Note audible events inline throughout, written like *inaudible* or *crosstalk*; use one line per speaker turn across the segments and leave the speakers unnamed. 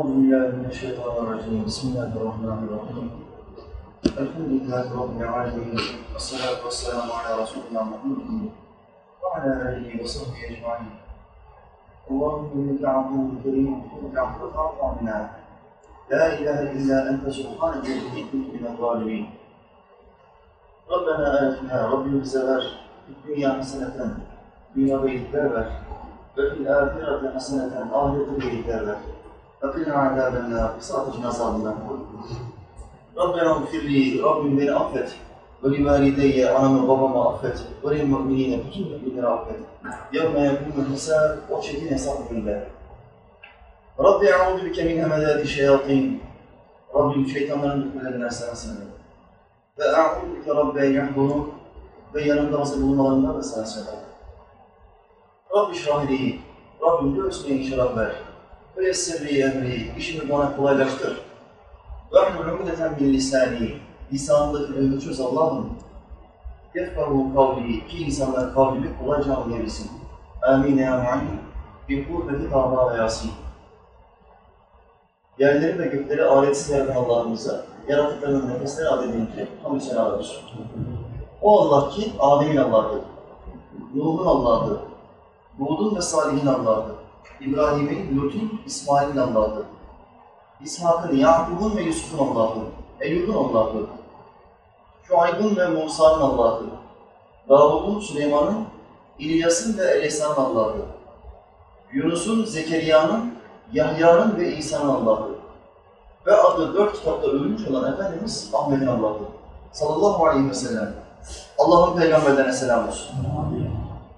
أعوذ بالله من الشيطان الرجيم. بسم الله الرحمن الرحيم. الحمد لله رب العالمين والصلاة والسلام على رسولنا محمد وعلى آله وصحبه أجمعين. اللهم إنك عفو كريم تحب العفو فاعف عنا. لا إله إلا أنت سبحانك إني كنت من الظالمين. ربنا آتنا ربي الزواج في الدنيا حسنة دنيا بيتler ver ve fil ahirete haseneten ahirete فقنا عذاب النار اصابتنا صادمه ربنا اغفر لي ربي من رافتي ولوالدي عام بابا مرافتي وللمؤمنين بجنه من رافتي يوم يكون الحساب وشهدنا صادق الله. ربي أعوذ بك من همذات الشياطين. ربي الشيطان لم يكن الناس أساسا فأعوذ بك ربي أن يحضرون. بين ان ترسلوا النار أساسا ربي اشرح لي. ربي ادعو اسمي اشرح لي Ve yessirli emri, işimi bana kolaylaştır. Ve ahlul umdeten bil lisani, lisanındaki önünü çöz Allah'ım. Yefkahu kavli, ki insanlar kavlimi kolayca anlayabilsin. Amin ya mu'ayyin, bi kuvveti ve Yasin. Yerleri ve gökleri aletsiz yaratan Allah'ımıza, yaratıklarının nefesleri adedince hamdü senalar. O Allah ki Adem'in Allah'ıdır, Nuh'un Allah'ıdır, Hud'un ve Salih'in Allah'ıdır. İbrahim'in, Lut'un, İsmail'in Allah'ıdır. İshak'ın, Yakub'un ve Yusuf'un Allah'ıdır. Eyyub'un Allah'ıdır. Şuayb'ın ve Musa'nın Allah'ıdır. Davud'un, Süleyman'ın, İlyas'ın ve Elisa'nın Allah'ıdır. Yunus'un, Zekeriya'nın, Yahya'nın ve İsa'nın Allah'ıdır. Ve adı dört kitapta övülmüş olan Efendimiz Ahmet'in Allah'ıdır. Sallallahu aleyhi ve sellem. Allah'ın peygamberlerine selam olsun.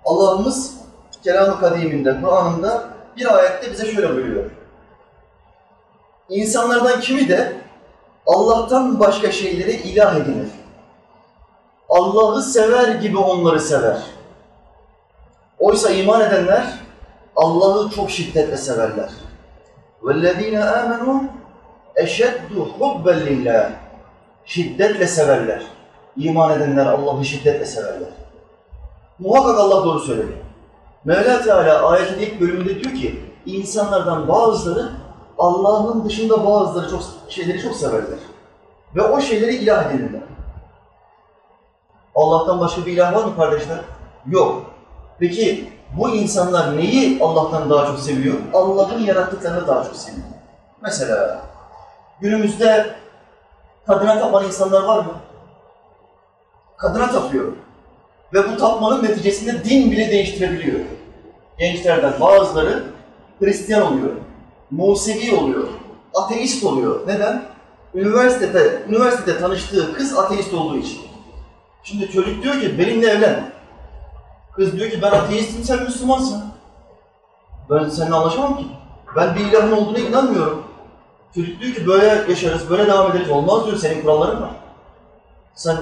Allah'ımız Kelam-ı Kadim'inde, Kur'an'ında bir ayette bize şöyle buyuruyor. İnsanlardan kimi de Allah'tan başka şeyleri ilah edinir. Allah'ı sever gibi onları sever. Oysa iman edenler Allah'ı çok şiddetle severler. وَالَّذ۪ينَ آمَنُوا اَشَدُّ حُبَّ لِلّٰهِ Şiddetle severler. İman edenler Allah'ı şiddetle severler. Muhakkak Allah doğru söyledi. Mevla Teala ayetin ilk bölümünde diyor ki, insanlardan bazıları Allah'ın dışında bazıları çok şeyleri çok severler. Ve o şeyleri ilah edinirler. Allah'tan başka bir ilah var mı kardeşler? Yok. Peki bu insanlar neyi Allah'tan daha çok seviyor? Allah'ın yarattıklarını daha çok seviyor. Mesela günümüzde kadına tapan insanlar var mı? Kadına tapıyor. Ve bu tapmanın neticesinde din bile değiştirebiliyor. Gençlerden bazıları Hristiyan oluyor, Musevi oluyor, ateist oluyor. Neden? Üniversitede, üniversitede tanıştığı kız ateist olduğu için. Şimdi çocuk diyor ki benimle evlen. Kız diyor ki ben ateistim, sen Müslümansın. Ben seninle anlaşamam ki. Ben bir ilahın olduğuna inanmıyorum. Çocuk diyor ki böyle yaşarız, böyle devam ederiz. Olmaz diyor, senin kuralların var. Sen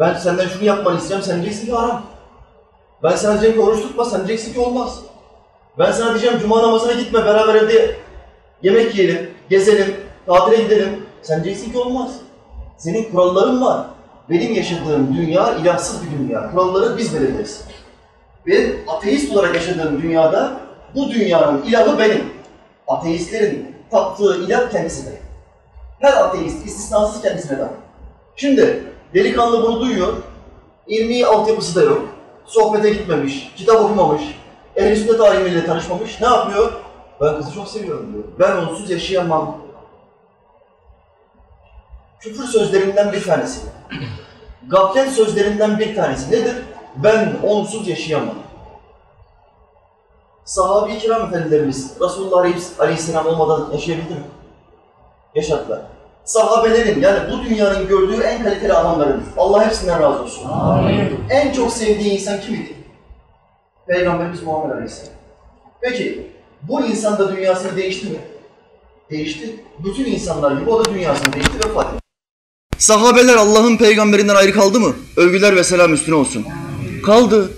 ben senden şunu yapmanı istiyorum, sen diyeceksin ki haram. Ben sana diyeceğim ki oruç tutma, sen diyeceksin ki olmaz. Ben sana diyeceğim cuma namazına gitme, beraber evde yemek yiyelim, gezelim, tatile gidelim. Sen diyeceksin ki olmaz. Senin kuralların var. Benim yaşadığım dünya ilahsız bir dünya. Kuralları biz belirleriz. Ben ateist olarak yaşadığım dünyada bu dünyanın ilahı benim. Ateistlerin taptığı ilah kendisidir. Her ateist istisnasız kendisine dahil. Şimdi Delikanlı bunu duyuyor. İlmi altyapısı da yok. Sohbete gitmemiş, kitap okumamış, ehl-i sünnet alimiyle tanışmamış. Ne yapıyor? Ben kızı çok seviyorum diyor. Ben onsuz yaşayamam. Küfür sözlerinden bir tanesi. Gaflet sözlerinden bir tanesi. Nedir? Ben onsuz yaşayamam. Sahabe-i kiram efendilerimiz Resulullah Aleyhisselam olmadan yaşayabildi mi? Yaşadılar sahabelerin yani bu dünyanın gördüğü en kaliteli adamlarıdır. Allah hepsinden razı olsun. Amin. En çok sevdiği insan kimdi? Peygamberimiz Muhammed Aleyhisselam. Peki bu insan da dünyasını değişti mi? Değişti. Bütün insanlar gibi o da dünyasını değişti ve vefat etti. Sahabeler Allah'ın peygamberinden ayrı kaldı mı? Övgüler ve selam üstüne olsun. Kaldı.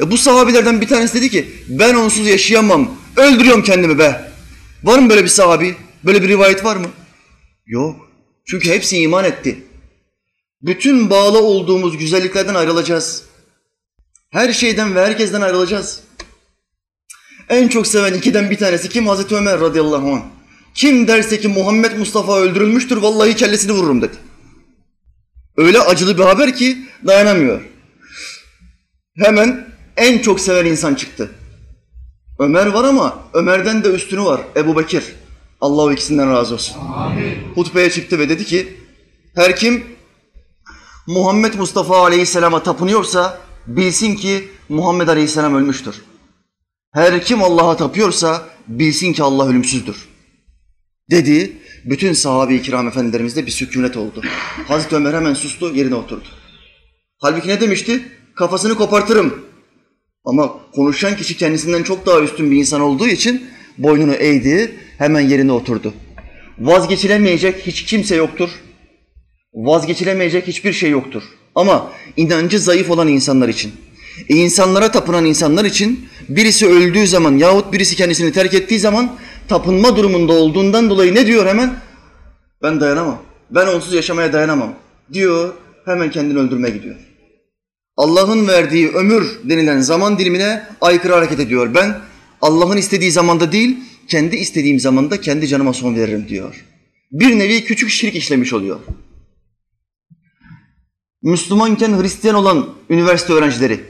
E bu sahabilerden bir tanesi dedi ki ben onsuz yaşayamam. Öldürüyorum kendimi be. Var mı böyle bir sahabi? Böyle bir rivayet var mı? Yok. Çünkü hepsi iman etti. Bütün bağlı olduğumuz güzelliklerden ayrılacağız. Her şeyden ve herkesten ayrılacağız. En çok seven ikiden bir tanesi kim? Hazreti Ömer radıyallahu anh.
Kim derse ki Muhammed Mustafa öldürülmüştür vallahi kellesini vururum dedi. Öyle acılı bir haber ki dayanamıyor. Hemen en çok seven insan çıktı. Ömer var ama Ömer'den de üstünü var. Ebu Bekir. Allah o ikisinden razı olsun. Amin. Hutbeye çıktı ve dedi ki her kim Muhammed Mustafa Aleyhisselam'a tapınıyorsa bilsin ki Muhammed Aleyhisselam ölmüştür. Her kim Allah'a tapıyorsa bilsin ki Allah ölümsüzdür. Dedi. Bütün sahabe-i kiram efendilerimizde bir sükunet oldu. Hazreti Ömer hemen sustu, yerine oturdu. Halbuki ne demişti? Kafasını kopartırım. Ama konuşan kişi kendisinden çok daha üstün bir insan olduğu için boynunu eğdi, hemen yerine oturdu. Vazgeçilemeyecek hiç kimse yoktur. Vazgeçilemeyecek hiçbir şey yoktur. Ama inancı zayıf olan insanlar için, insanlara tapınan insanlar için birisi öldüğü zaman yahut birisi kendisini terk ettiği zaman tapınma durumunda olduğundan dolayı ne diyor hemen? Ben dayanamam. Ben onsuz yaşamaya dayanamam diyor. Hemen kendini öldürmeye gidiyor. Allah'ın verdiği ömür denilen zaman dilimine aykırı hareket ediyor. Ben Allah'ın istediği zamanda değil, kendi istediğim zamanda kendi canıma son veririm diyor. Bir nevi küçük şirk işlemiş oluyor. Müslümanken Hristiyan olan üniversite öğrencileri,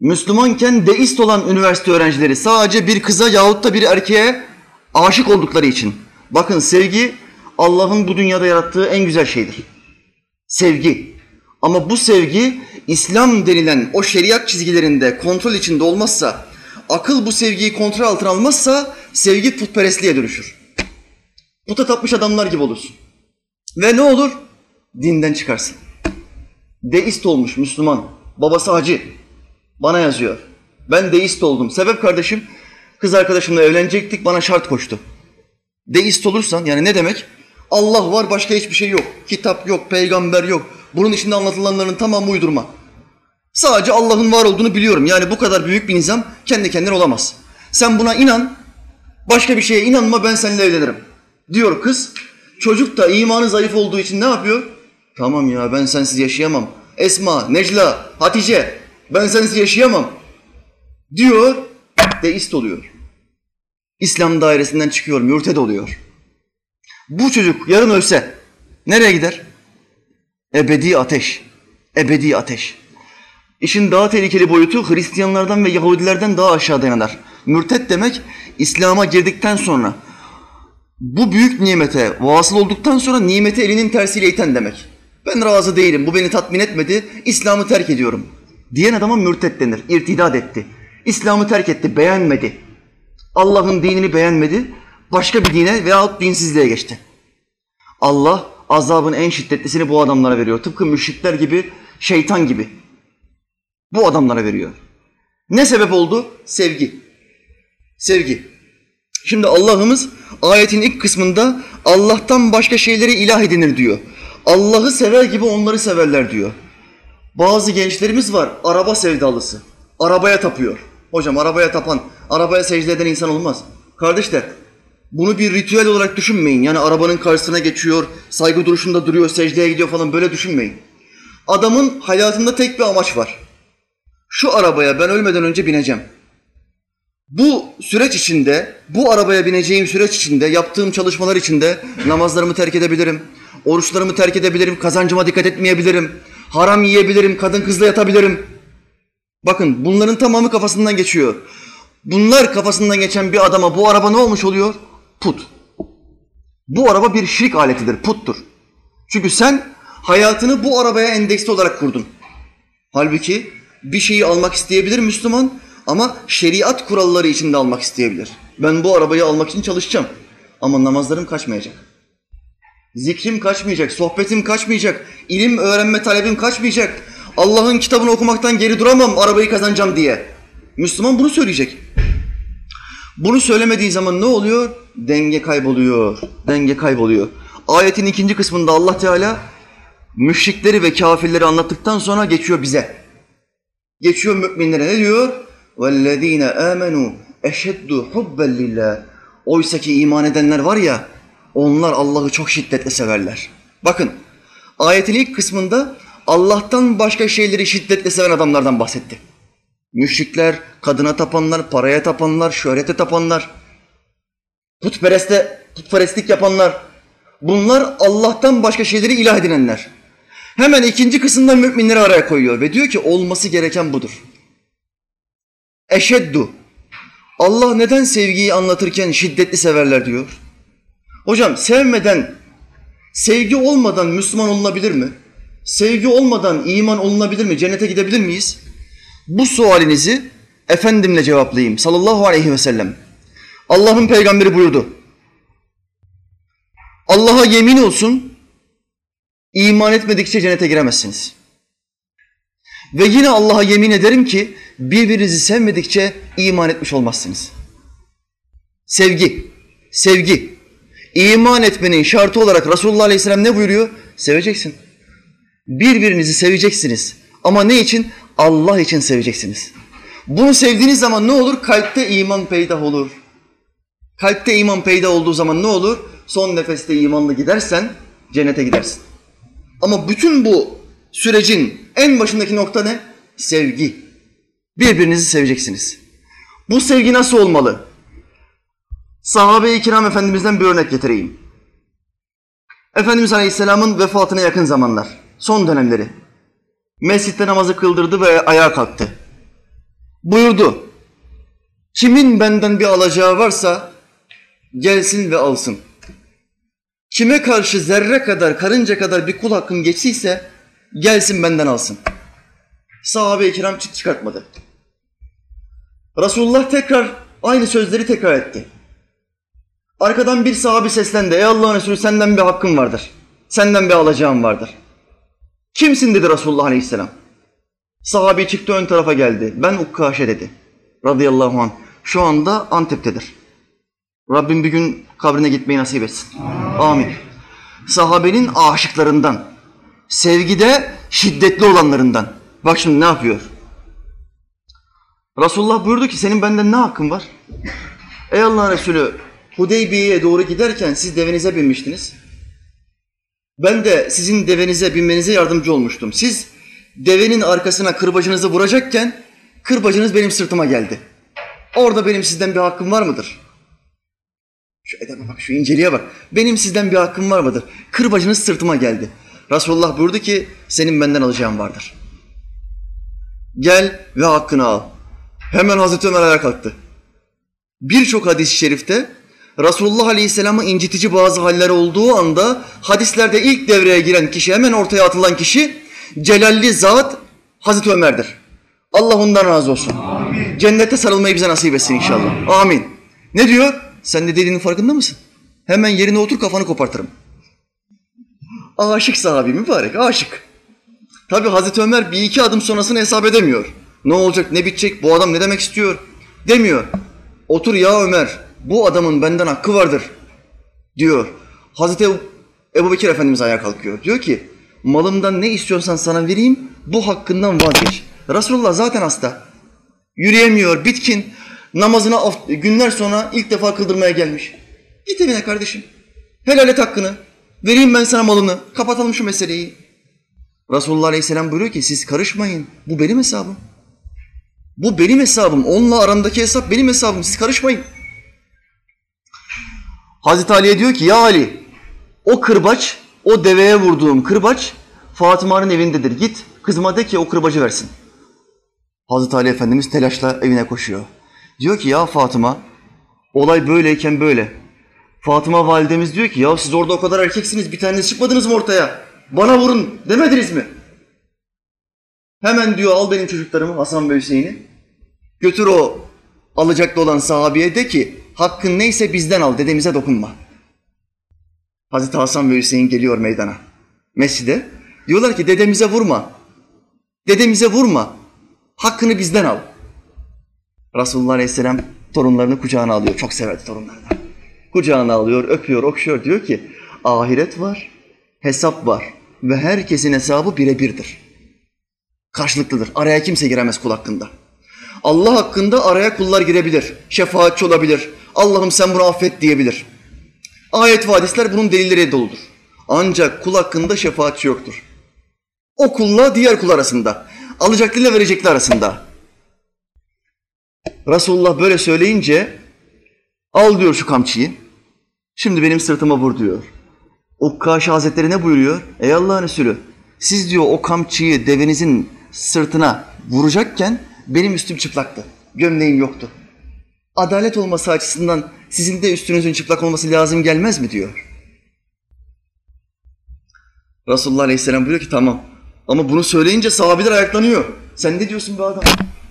Müslümanken deist olan üniversite öğrencileri sadece bir kıza yahut da bir erkeğe aşık oldukları için. Bakın sevgi Allah'ın bu dünyada yarattığı en güzel şeydir. Sevgi. Ama bu sevgi İslam denilen o şeriat çizgilerinde kontrol içinde olmazsa, akıl bu sevgiyi kontrol altına almazsa sevgi putperestliğe dönüşür. Puta tapmış adamlar gibi olursun. Ve ne olur? Dinden çıkarsın. Deist olmuş Müslüman. Babası hacı. Bana yazıyor. Ben deist oldum. Sebep kardeşim, kız arkadaşımla evlenecektik, bana şart koştu. Deist olursan, yani ne demek? Allah var, başka hiçbir şey yok. Kitap yok, peygamber yok. Bunun içinde anlatılanların tamamı uydurma. Sadece Allah'ın var olduğunu biliyorum. Yani bu kadar büyük bir nizam kendi kendine olamaz. Sen buna inan, başka bir şeye inanma ben seninle evlenirim. Diyor kız. Çocuk da imanı zayıf olduğu için ne yapıyor? Tamam ya ben sensiz yaşayamam. Esma, Necla, Hatice ben sensiz yaşayamam diyor, deist oluyor. İslam dairesinden çıkıyor, mürted oluyor. Bu çocuk yarın ölse nereye gider? Ebedi ateş, ebedi ateş. İşin daha tehlikeli boyutu Hristiyanlardan ve Yahudilerden daha aşağı yanar. Mürted demek İslam'a girdikten sonra bu büyük nimete vasıl olduktan sonra nimeti elinin tersiyle iten demek. Ben razı değilim, bu beni tatmin etmedi, İslam'ı terk ediyorum diyen adama mürtet denir. İrtidat etti. İslam'ı terk etti, beğenmedi. Allah'ın dinini beğenmedi. Başka bir dine veyahut dinsizliğe geçti. Allah azabın en şiddetlisini bu adamlara veriyor. Tıpkı müşrikler gibi, şeytan gibi. Bu adamlara veriyor. Ne sebep oldu? Sevgi. Sevgi. Şimdi Allah'ımız ayetin ilk kısmında Allah'tan başka şeyleri ilah edinir diyor. Allah'ı sever gibi onları severler diyor. Bazı gençlerimiz var araba sevdalısı. Arabaya tapıyor. Hocam arabaya tapan, arabaya secde eden insan olmaz. Kardeşler bunu bir ritüel olarak düşünmeyin. Yani arabanın karşısına geçiyor, saygı duruşunda duruyor, secdeye gidiyor falan böyle düşünmeyin. Adamın hayatında tek bir amaç var. Şu arabaya ben ölmeden önce bineceğim. Bu süreç içinde, bu arabaya bineceğim süreç içinde, yaptığım çalışmalar içinde namazlarımı terk edebilirim, oruçlarımı terk edebilirim, kazancıma dikkat etmeyebilirim, haram yiyebilirim, kadın kızla yatabilirim. Bakın bunların tamamı kafasından geçiyor. Bunlar kafasından geçen bir adama bu araba ne olmuş oluyor? Put. Bu araba bir şirk aletidir, puttur. Çünkü sen hayatını bu arabaya endeksli olarak kurdun. Halbuki bir şeyi almak isteyebilir Müslüman ama şeriat kuralları içinde almak isteyebilir. Ben bu arabayı almak için çalışacağım ama namazlarım kaçmayacak. Zikrim kaçmayacak, sohbetim kaçmayacak, ilim öğrenme talebim kaçmayacak. Allah'ın kitabını okumaktan geri duramam arabayı kazanacağım diye. Müslüman bunu söyleyecek. Bunu söylemediği zaman ne oluyor? Denge kayboluyor. Denge kayboluyor. Ayetin ikinci kısmında Allah Teala müşrikleri ve kafirleri anlattıktan sonra geçiyor bize. Geçiyor müminlere ne diyor? وَالَّذ۪ينَ آمَنُوا اَشَدُّ حُبَّا لِلّٰهِ Oysa ki iman edenler var ya, onlar Allah'ı çok şiddetle severler. Bakın, ayetin ilk kısmında Allah'tan başka şeyleri şiddetle seven adamlardan bahsetti. Müşrikler, kadına tapanlar, paraya tapanlar, şöhrete tapanlar. Putpereste, putperestlik yapanlar, bunlar Allah'tan başka şeyleri ilah edinenler. Hemen ikinci kısımda müminleri araya koyuyor ve diyor ki olması gereken budur. Eşeddu. Allah neden sevgiyi anlatırken şiddetli severler diyor? Hocam sevmeden, sevgi olmadan Müslüman olunabilir mi? Sevgi olmadan iman olunabilir mi? Cennete gidebilir miyiz? Bu sualinizi Efendimle cevaplayayım sallallahu aleyhi ve sellem. Allah'ın peygamberi buyurdu. Allah'a yemin olsun iman etmedikçe cennete giremezsiniz. Ve yine Allah'a yemin ederim ki birbirinizi sevmedikçe iman etmiş olmazsınız. Sevgi, sevgi. İman etmenin şartı olarak Resulullah Aleyhisselam ne buyuruyor? Seveceksin. Birbirinizi seveceksiniz. Ama ne için? Allah için seveceksiniz. Bunu sevdiğiniz zaman ne olur? Kalpte iman peydah olur. Kalpte iman peydah olduğu zaman ne olur? Son nefeste imanlı gidersen cennete gidersin. Ama bütün bu sürecin en başındaki nokta ne? Sevgi. Birbirinizi seveceksiniz. Bu sevgi nasıl olmalı? Sahabe-i kiram Efendimiz'den bir örnek getireyim. Efendimiz Aleyhisselam'ın vefatına yakın zamanlar, son dönemleri. Mescitte namazı kıldırdı ve ayağa kalktı. Buyurdu, kimin benden bir alacağı varsa gelsin ve alsın. Kime karşı zerre kadar, karınca kadar bir kul hakkım geçtiyse gelsin benden alsın. Sahabe-i kiram çıt çıkartmadı. Resulullah tekrar aynı sözleri tekrar etti. Arkadan bir sahabi seslendi. Ey Allah'ın Resulü senden bir hakkım vardır. Senden bir alacağım vardır. Kimsin dedi Resulullah Aleyhisselam. Sahabi çıktı ön tarafa geldi. Ben Ukkaşe dedi. Radıyallahu anh. Şu anda Antep'tedir. Rabbim bir gün kabrine gitmeyi nasip etsin. Amin. Sahabenin aşıklarından, sevgide şiddetli olanlarından. Bak şimdi ne yapıyor? Resulullah buyurdu ki senin benden ne hakkın var? Ey Allah'ın Resulü Hudeybiye'ye doğru giderken siz devenize binmiştiniz. Ben de sizin devenize binmenize yardımcı olmuştum. Siz devenin arkasına kırbacınızı vuracakken kırbacınız benim sırtıma geldi. Orada benim sizden bir hakkım var mıdır? Şu edeme bak, şu inceliğe bak. Benim sizden bir hakkım var mıdır? Kırbacınız sırtıma geldi. Resulullah buyurdu ki senin benden alacağım vardır. Gel ve hakkını al. Hemen Hazreti Ömer ayağa kalktı. Birçok hadis-i şerifte Resulullah Aleyhisselam'ı incitici bazı haller olduğu anda hadislerde ilk devreye giren kişi, hemen ortaya atılan kişi celalli zat Hazreti Ömer'dir. Allah ondan razı olsun. Amin. Cennete sarılmayı bize nasip etsin inşallah. Amin. Ne diyor? Sen de dediğinin farkında mısın? Hemen yerine otur kafanı kopartırım. Aşık sahabi mübarek, aşık. Tabi Hazreti Ömer bir iki adım sonrasını hesap edemiyor. Ne olacak, ne bitecek, bu adam ne demek istiyor demiyor. Otur ya Ömer, bu adamın benden hakkı vardır diyor. Hazreti Ebu Bekir Efendimiz ayağa kalkıyor. Diyor ki malımdan ne istiyorsan sana vereyim bu hakkından vazgeç. Resulullah zaten hasta. Yürüyemiyor, bitkin. Namazına günler sonra ilk defa kıldırmaya gelmiş. Git evine kardeşim. Helal et hakkını. Vereyim ben sana malını. Kapatalım şu meseleyi. Resulullah Aleyhisselam buyuruyor ki siz karışmayın. Bu benim hesabım. Bu benim hesabım. Onunla arandaki hesap benim hesabım. Siz karışmayın. Hazreti Ali'ye diyor ki ya Ali o kırbaç, o deveye vurduğum kırbaç Fatıma'nın evindedir. Git kızıma de ki o kırbacı versin. Hazreti Ali Efendimiz telaşla evine koşuyor. Diyor ki ya Fatıma olay böyleyken böyle. Fatıma validemiz diyor ki ya siz orada o kadar erkeksiniz bir taneniz çıkmadınız mı ortaya? Bana vurun demediniz mi? Hemen diyor al benim çocuklarımı Hasan ve Hüseyin'i. Götür o alacaklı olan sahabiye de ki hakkın neyse bizden al dedemize dokunma. Hazreti Hasan ve Hüseyin geliyor meydana. Mescide. Diyorlar ki dedemize vurma. Dedemize vurma. Hakkını bizden al. Resulullah Aleyhisselam torunlarını kucağına alıyor. Çok severdi torunlarını. Kucağına alıyor, öpüyor, okşuyor. Diyor ki ahiret var, hesap var ve herkesin hesabı birebirdir. Karşılıklıdır. Araya kimse giremez kul hakkında. Allah hakkında araya kullar girebilir. Şefaatçi olabilir. Allah'ım sen bunu affet diyebilir. Ayet ve hadisler bunun delilleri doludur. Ancak kul hakkında şefaatçi yoktur. O kulla diğer kul arasında. Alacaklı ile verecekli arasında. Resulullah böyle söyleyince al diyor şu kamçıyı. Şimdi benim sırtıma vur diyor. Ukkaşi Hazretleri ne buyuruyor? Ey Allah'ın Resulü siz diyor o kamçıyı devenizin sırtına vuracakken benim üstüm çıplaktı. Gömleğim yoktu. Adalet olması açısından sizin de üstünüzün çıplak olması lazım gelmez mi diyor. Resulullah Aleyhisselam buyuruyor ki tamam. Ama bunu söyleyince sahabeler ayaklanıyor. Sen ne diyorsun be adam?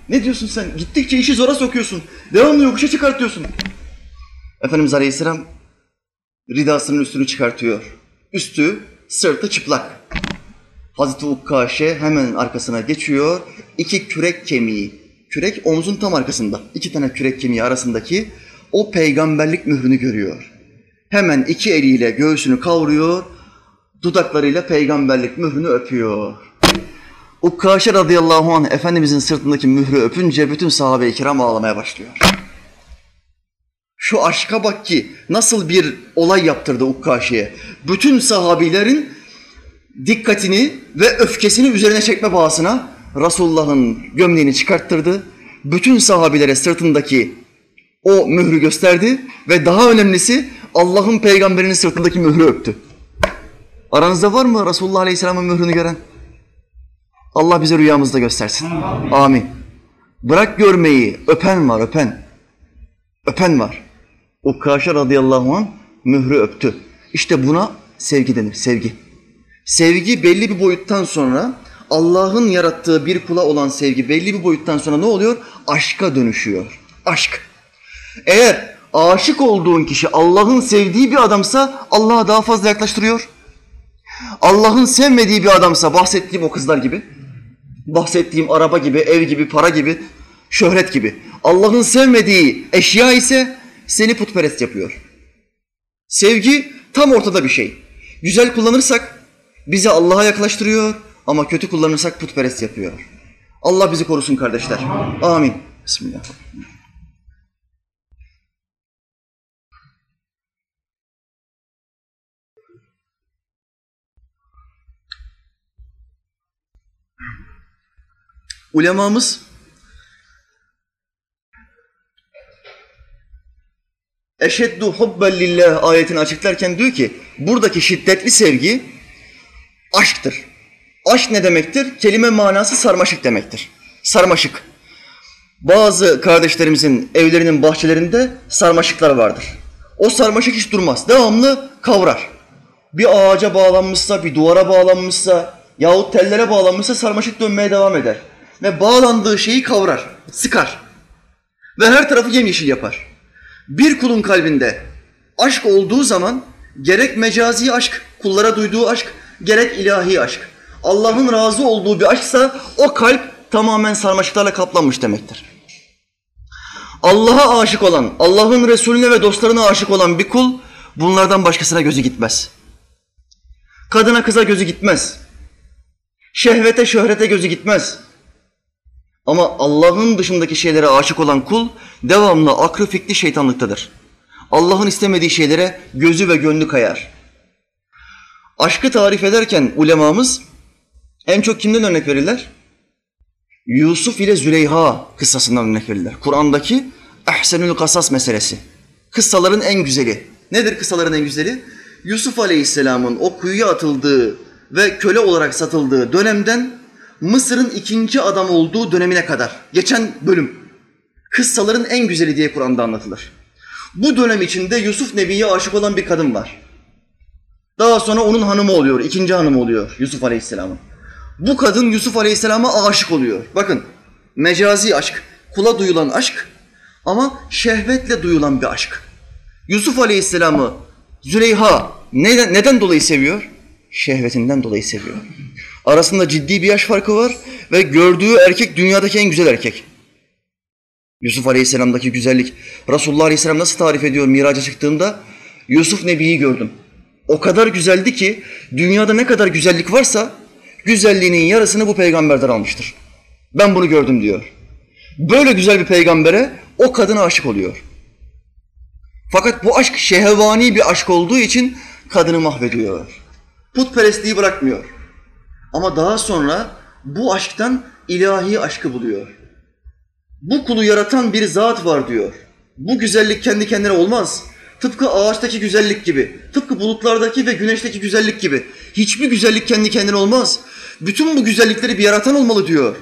Ne diyorsun sen? Gittikçe işi zora sokuyorsun. Devamlı yokuşa çıkartıyorsun. Efendimiz Aleyhisselam ridasının üstünü çıkartıyor. Üstü, sırtı çıplak. Hazreti Ukkaşe hemen arkasına geçiyor. İki kürek kemiği, kürek omzun tam arkasında. İki tane kürek kemiği arasındaki o peygamberlik mührünü görüyor. Hemen iki eliyle göğsünü kavruyor, dudaklarıyla peygamberlik mührünü öpüyor. Ukkaşe radıyallahu anh Efendimizin sırtındaki mührü öpünce bütün sahabe-i kiram ağlamaya başlıyor. Şu aşka bak ki nasıl bir olay yaptırdı Ukkaşe'ye. Bütün sahabilerin dikkatini ve öfkesini üzerine çekme bahasına Resulullah'ın gömleğini çıkarttırdı. Bütün sahabilere sırtındaki o mührü gösterdi ve daha önemlisi Allah'ın peygamberinin sırtındaki mührü öptü. Aranızda var mı Resulullah Aleyhisselam'ın mührünü gören? Allah bize rüyamızda göstersin. Amin. Bırak görmeyi, öpen var, öpen. Öpen var. Ukkaşe radıyallahu anh mührü öptü. İşte buna sevgi denir, sevgi. Sevgi belli bir boyuttan sonra Allah'ın yarattığı bir kula olan sevgi belli bir boyuttan sonra ne oluyor? Aşka dönüşüyor. Aşk. Eğer aşık olduğun kişi Allah'ın sevdiği bir adamsa Allah'a daha fazla yaklaştırıyor. Allah'ın sevmediği bir adamsa bahsettiğim o kızlar gibi, bahsettiğim araba gibi, ev gibi, para gibi, şöhret gibi. Allah'ın sevmediği eşya ise seni putperest yapıyor. Sevgi tam ortada bir şey. Güzel kullanırsak bizi Allah'a yaklaştırıyor ama kötü kullanırsak putperest yapıyor. Allah bizi korusun kardeşler. Amin. Bismillah. Ulemamız Eşeddu hubben lillah ayetini açıklarken diyor ki buradaki şiddetli sevgi aşktır. Aşk ne demektir? Kelime manası sarmaşık demektir. Sarmaşık. Bazı kardeşlerimizin evlerinin bahçelerinde sarmaşıklar vardır. O sarmaşık hiç durmaz. Devamlı kavrar. Bir ağaca bağlanmışsa, bir duvara bağlanmışsa yahut tellere bağlanmışsa sarmaşık dönmeye devam eder. Ve bağlandığı şeyi kavrar, sıkar. Ve her tarafı yemyeşil yapar. Bir kulun kalbinde aşk olduğu zaman gerek mecazi aşk, kullara duyduğu aşk, gerek ilahi aşk. Allah'ın razı olduğu bir aşksa o kalp tamamen sarmaşıklarla kaplanmış demektir. Allah'a aşık olan, Allah'ın Resulüne ve dostlarına aşık olan bir kul bunlardan başkasına gözü gitmez. Kadına kıza gözü gitmez. Şehvete şöhrete gözü gitmez. Ama Allah'ın dışındaki şeylere aşık olan kul devamlı aklı fikri şeytanlıktadır. Allah'ın istemediği şeylere gözü ve gönlü kayar. Aşkı tarif ederken ulemamız en çok kimden örnek verirler? Yusuf ile Züleyha kıssasından örnek verirler. Kur'an'daki ehsenül kasas meselesi. Kıssaların en güzeli. Nedir kıssaların en güzeli? Yusuf Aleyhisselam'ın o kuyuya atıldığı ve köle olarak satıldığı dönemden Mısır'ın ikinci adam olduğu dönemine kadar geçen bölüm kıssaların en güzeli diye Kur'an'da anlatılır. Bu dönem içinde Yusuf Nebi'ye aşık olan bir kadın var. Daha sonra onun hanımı oluyor, ikinci hanımı oluyor Yusuf Aleyhisselam'ın. Bu kadın Yusuf Aleyhisselam'a aşık oluyor. Bakın mecazi aşk, kula duyulan aşk ama şehvetle duyulan bir aşk. Yusuf Aleyhisselam'ı Züleyha neden, neden dolayı seviyor? Şehvetinden dolayı seviyor. Arasında ciddi bir yaş farkı var ve gördüğü erkek dünyadaki en güzel erkek. Yusuf Aleyhisselam'daki güzellik. Resulullah Aleyhisselam nasıl tarif ediyor miraca çıktığında? Yusuf Nebi'yi gördüm. O kadar güzeldi ki dünyada ne kadar güzellik varsa güzelliğinin yarısını bu peygamberden almıştır. Ben bunu gördüm diyor. Böyle güzel bir peygambere o kadına aşık oluyor. Fakat bu aşk şehvani bir aşk olduğu için kadını mahvediyor. Putperestliği bırakmıyor. Ama daha sonra bu aşktan ilahi aşkı buluyor. Bu kulu yaratan bir zat var diyor. Bu güzellik kendi kendine olmaz. Tıpkı ağaçtaki güzellik gibi, tıpkı bulutlardaki ve güneşteki güzellik gibi. Hiçbir güzellik kendi kendine olmaz. Bütün bu güzellikleri bir yaratan olmalı diyor.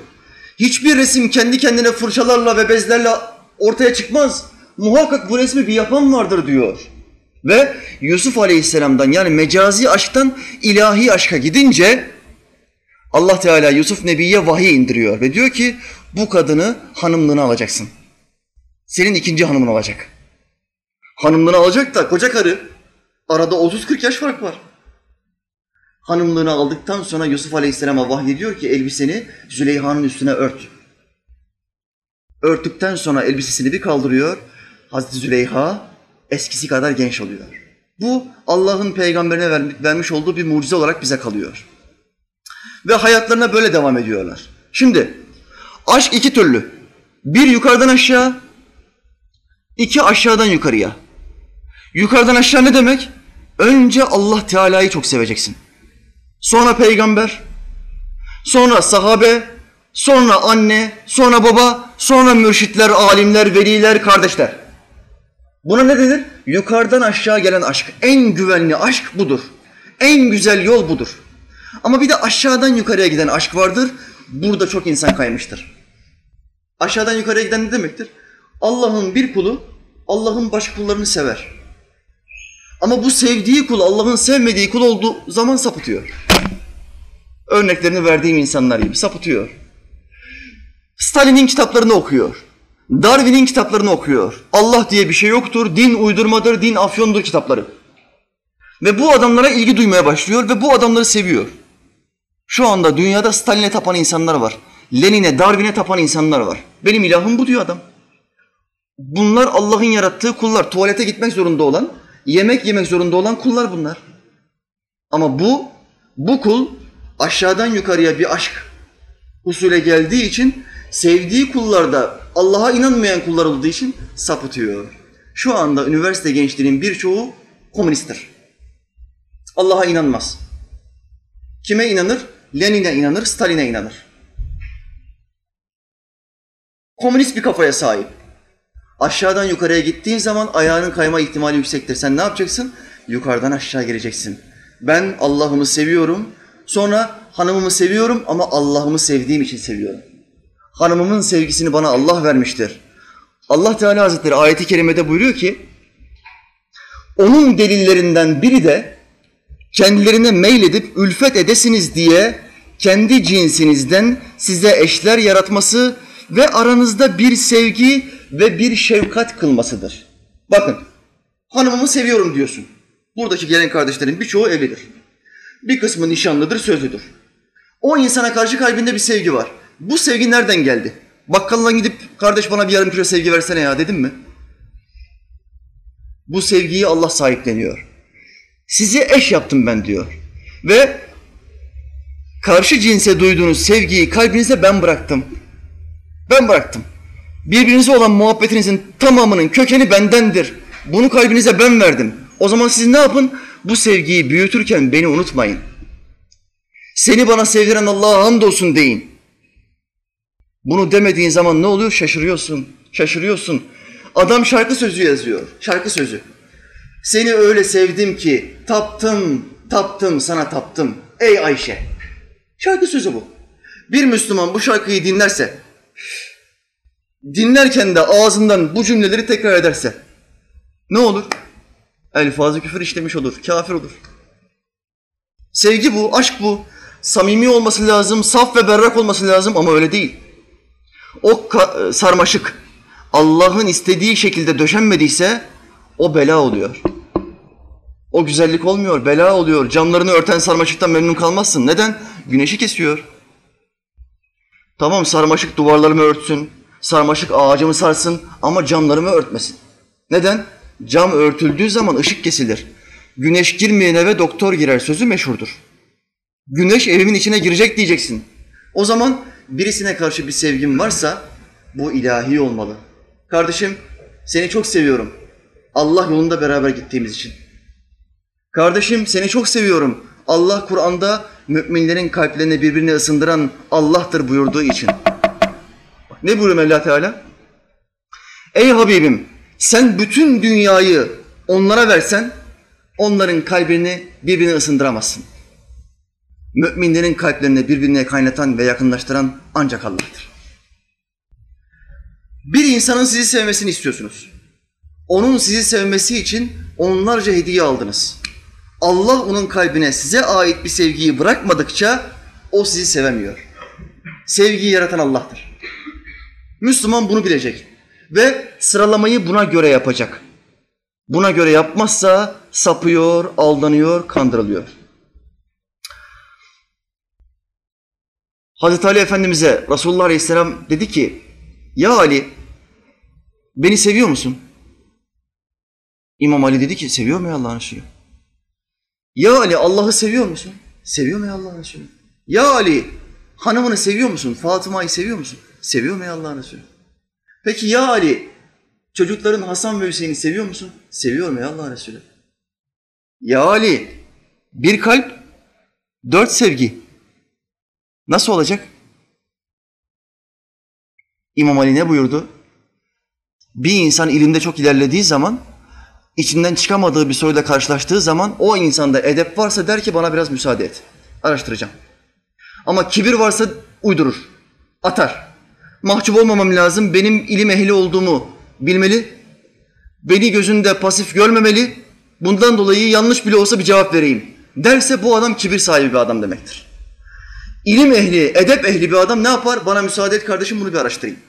Hiçbir resim kendi kendine fırçalarla ve bezlerle ortaya çıkmaz. Muhakkak bu resmi bir yapan vardır diyor. Ve Yusuf Aleyhisselam'dan yani mecazi aşktan ilahi aşka gidince Allah Teala Yusuf Nebi'ye vahiy indiriyor ve diyor ki bu kadını hanımlığına alacaksın. Senin ikinci hanımın olacak. Hanımlığını alacak da koca karı arada 30-40 yaş fark var. Hanımlığını aldıktan sonra Yusuf Aleyhisselam'a vahyediyor ki elbiseni Züleyha'nın üstüne ört. Örttükten sonra elbisesini bir kaldırıyor. Hazreti Züleyha eskisi kadar genç oluyor. Bu Allah'ın peygamberine vermiş olduğu bir mucize olarak bize kalıyor. Ve hayatlarına böyle devam ediyorlar. Şimdi aşk iki türlü. Bir yukarıdan aşağı, iki aşağıdan yukarıya. Yukarıdan aşağı ne demek? Önce Allah Teala'yı çok seveceksin. Sonra peygamber, sonra sahabe, sonra anne, sonra baba, sonra mürşitler, alimler, veliler, kardeşler. Buna ne denir? Yukarıdan aşağı gelen aşk. En güvenli aşk budur. En güzel yol budur. Ama bir de aşağıdan yukarıya giden aşk vardır. Burada çok insan kaymıştır. Aşağıdan yukarıya giden ne demektir? Allah'ın bir kulu Allah'ın başka kullarını sever. Ama bu sevdiği kul Allah'ın sevmediği kul olduğu zaman sapıtıyor. Örneklerini verdiğim insanlar gibi sapıtıyor. Stalin'in kitaplarını okuyor. Darwin'in kitaplarını okuyor. Allah diye bir şey yoktur, din uydurmadır, din afyondur kitapları. Ve bu adamlara ilgi duymaya başlıyor ve bu adamları seviyor. Şu anda dünyada Stalin'e tapan insanlar var. Lenin'e, Darwin'e tapan insanlar var. Benim ilahım bu diyor adam. Bunlar Allah'ın yarattığı kullar. Tuvalete gitmek zorunda olan, yemek yemek zorunda olan kullar bunlar. Ama bu, bu kul aşağıdan yukarıya bir aşk usule geldiği için sevdiği kullarda Allah'a inanmayan kullar olduğu için sapıtıyor. Şu anda üniversite gençliğinin birçoğu komünisttir. Allah'a inanmaz. Kime inanır? Lenin'e inanır, Stalin'e inanır. Komünist bir kafaya sahip. Aşağıdan yukarıya gittiğin zaman ayağının kayma ihtimali yüksektir. Sen ne yapacaksın? Yukarıdan aşağı geleceksin. Ben Allah'ımı seviyorum. Sonra hanımımı seviyorum ama Allah'ımı sevdiğim için seviyorum. Hanımımın sevgisini bana Allah vermiştir. Allah Teala Hazretleri ayeti kerimede buyuruyor ki onun delillerinden biri de kendilerine meyledip ülfet edesiniz diye kendi cinsinizden size eşler yaratması ve aranızda bir sevgi ve bir şefkat kılmasıdır. Bakın, hanımımı seviyorum diyorsun. Buradaki gelen kardeşlerin birçoğu evlidir. Bir kısmı nişanlıdır, sözlüdür. O insana karşı kalbinde bir sevgi var. Bu sevgi nereden geldi? Bakkalına gidip kardeş bana bir yarım kilo sevgi versene ya dedim mi? Bu sevgiyi Allah sahipleniyor. Sizi eş yaptım ben diyor. Ve karşı cinse duyduğunuz sevgiyi kalbinize ben bıraktım. Ben bıraktım. Birbirinize olan muhabbetinizin tamamının kökeni bendendir. Bunu kalbinize ben verdim. O zaman siz ne yapın? Bu sevgiyi büyütürken beni unutmayın. Seni bana sevdiren Allah'a hamdolsun deyin. Bunu demediğin zaman ne oluyor? Şaşırıyorsun. Şaşırıyorsun. Adam şarkı sözü yazıyor. Şarkı sözü. Seni öyle sevdim ki taptım, taptım, sana taptım. Ey Ayşe. Şarkı sözü bu. Bir Müslüman bu şarkıyı dinlerse, dinlerken de ağzından bu cümleleri tekrar ederse ne olur? Elfazı küfür işlemiş olur, kafir olur. Sevgi bu, aşk bu. Samimi olması lazım, saf ve berrak olması lazım ama öyle değil. O sarmaşık Allah'ın istediği şekilde döşenmediyse o bela oluyor. O güzellik olmuyor, bela oluyor. Camlarını örten sarmaşıktan memnun kalmazsın. Neden? Güneşi kesiyor. Tamam sarmaşık duvarlarımı örtsün, sarmaşık ağacımı sarsın ama camlarımı örtmesin. Neden? Cam örtüldüğü zaman ışık kesilir. Güneş girmeyen eve doktor girer sözü meşhurdur. Güneş evimin içine girecek diyeceksin. O zaman birisine karşı bir sevgin varsa bu ilahi olmalı. Kardeşim seni çok seviyorum. Allah yolunda beraber gittiğimiz için. Kardeşim seni çok seviyorum. Allah Kur'an'da müminlerin kalplerini birbirine ısındıran Allah'tır buyurduğu için. Ne buyuruyor Mevla Teala? Ey Habibim sen bütün dünyayı onlara versen onların kalbini birbirine ısındıramazsın. Müminlerin kalplerini birbirine kaynatan ve yakınlaştıran ancak Allah'tır. Bir insanın sizi sevmesini istiyorsunuz. Onun sizi sevmesi için onlarca hediye aldınız. Allah onun kalbine size ait bir sevgiyi bırakmadıkça o sizi sevemiyor. Sevgiyi yaratan Allah'tır. Müslüman bunu bilecek ve sıralamayı buna göre yapacak. Buna göre yapmazsa sapıyor, aldanıyor, kandırılıyor. Hazreti Ali Efendimiz'e Resulullah Aleyhisselam dedi ki, Ya Ali, beni seviyor musun? İmam Ali dedi ki, seviyorum ya Allah'ın Resulü. Ya Ali, Allah'ı seviyor musun? Seviyorum ya Allah'ın Resulü. Ya Ali, hanımını seviyor musun? Fatıma'yı seviyor musun? Seviyorum ya Allah'ın Resulü. Peki ya Ali, çocukların Hasan ve Hüseyin'i seviyor musun? Seviyorum ya Allah'ın Resulü. Ya Ali, bir kalp, dört sevgi. Nasıl olacak? İmam Ali ne buyurdu? Bir insan ilimde çok ilerlediği zaman, içinden çıkamadığı bir soruyla karşılaştığı zaman o insanda edep varsa der ki bana biraz müsaade et. Araştıracağım. Ama kibir varsa uydurur, atar. Mahcup olmamam lazım, benim ilim ehli olduğumu bilmeli. Beni gözünde pasif görmemeli. Bundan dolayı yanlış bile olsa bir cevap vereyim. Derse bu adam kibir sahibi bir adam demektir. İlim ehli, edep ehli bir adam ne yapar? Bana müsaade et kardeşim bunu bir araştırayım.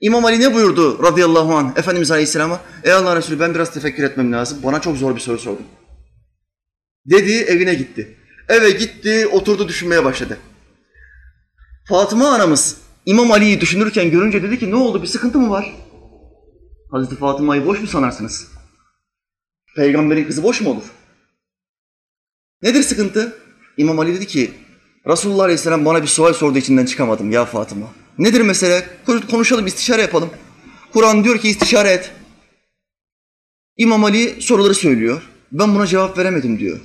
İmam Ali ne buyurdu radıyallahu anh Efendimiz Aleyhisselam'a? Ey Allah Resulü ben biraz tefekkür etmem lazım. Bana çok zor bir soru sordun. Dedi evine gitti. Eve gitti oturdu düşünmeye başladı. Fatıma anamız İmam Ali'yi düşünürken görünce dedi ki ne oldu bir sıkıntı mı var? Hazreti Fatıma'yı boş mu sanarsınız? Peygamberin kızı boş mu olur? Nedir sıkıntı? İmam Ali dedi ki Resulullah Aleyhisselam bana bir sual sorduğu içinden çıkamadım ya Fatıma. Nedir mesele? Konuşalım, istişare yapalım. Kur'an diyor ki istişare et. İmam Ali soruları söylüyor. Ben buna cevap veremedim diyor.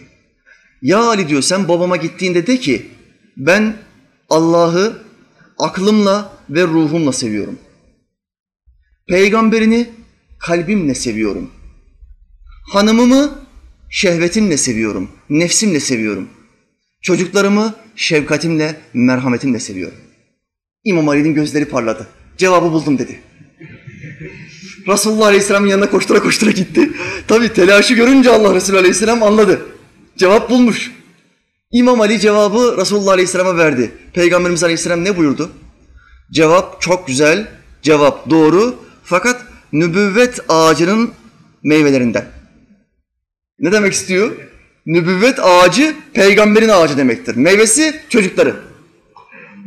Ya Ali diyor sen babama gittiğinde de ki ben Allah'ı aklımla ve ruhumla seviyorum. Peygamberini kalbimle seviyorum. Hanımımı şehvetimle seviyorum, nefsimle seviyorum. Çocuklarımı şefkatimle, merhametimle seviyorum. İmam Ali'nin gözleri parladı. Cevabı buldum dedi. Resulullah Aleyhisselam'ın yanına koştura koştura gitti. Tabi telaşı görünce Allah Resulü Aleyhisselam anladı. Cevap bulmuş. İmam Ali cevabı Resulullah Aleyhisselam'a verdi. Peygamberimiz Aleyhisselam ne buyurdu? Cevap çok güzel, cevap doğru fakat nübüvvet ağacının meyvelerinden. Ne demek istiyor? Nübüvvet ağacı peygamberin ağacı demektir. Meyvesi çocukları.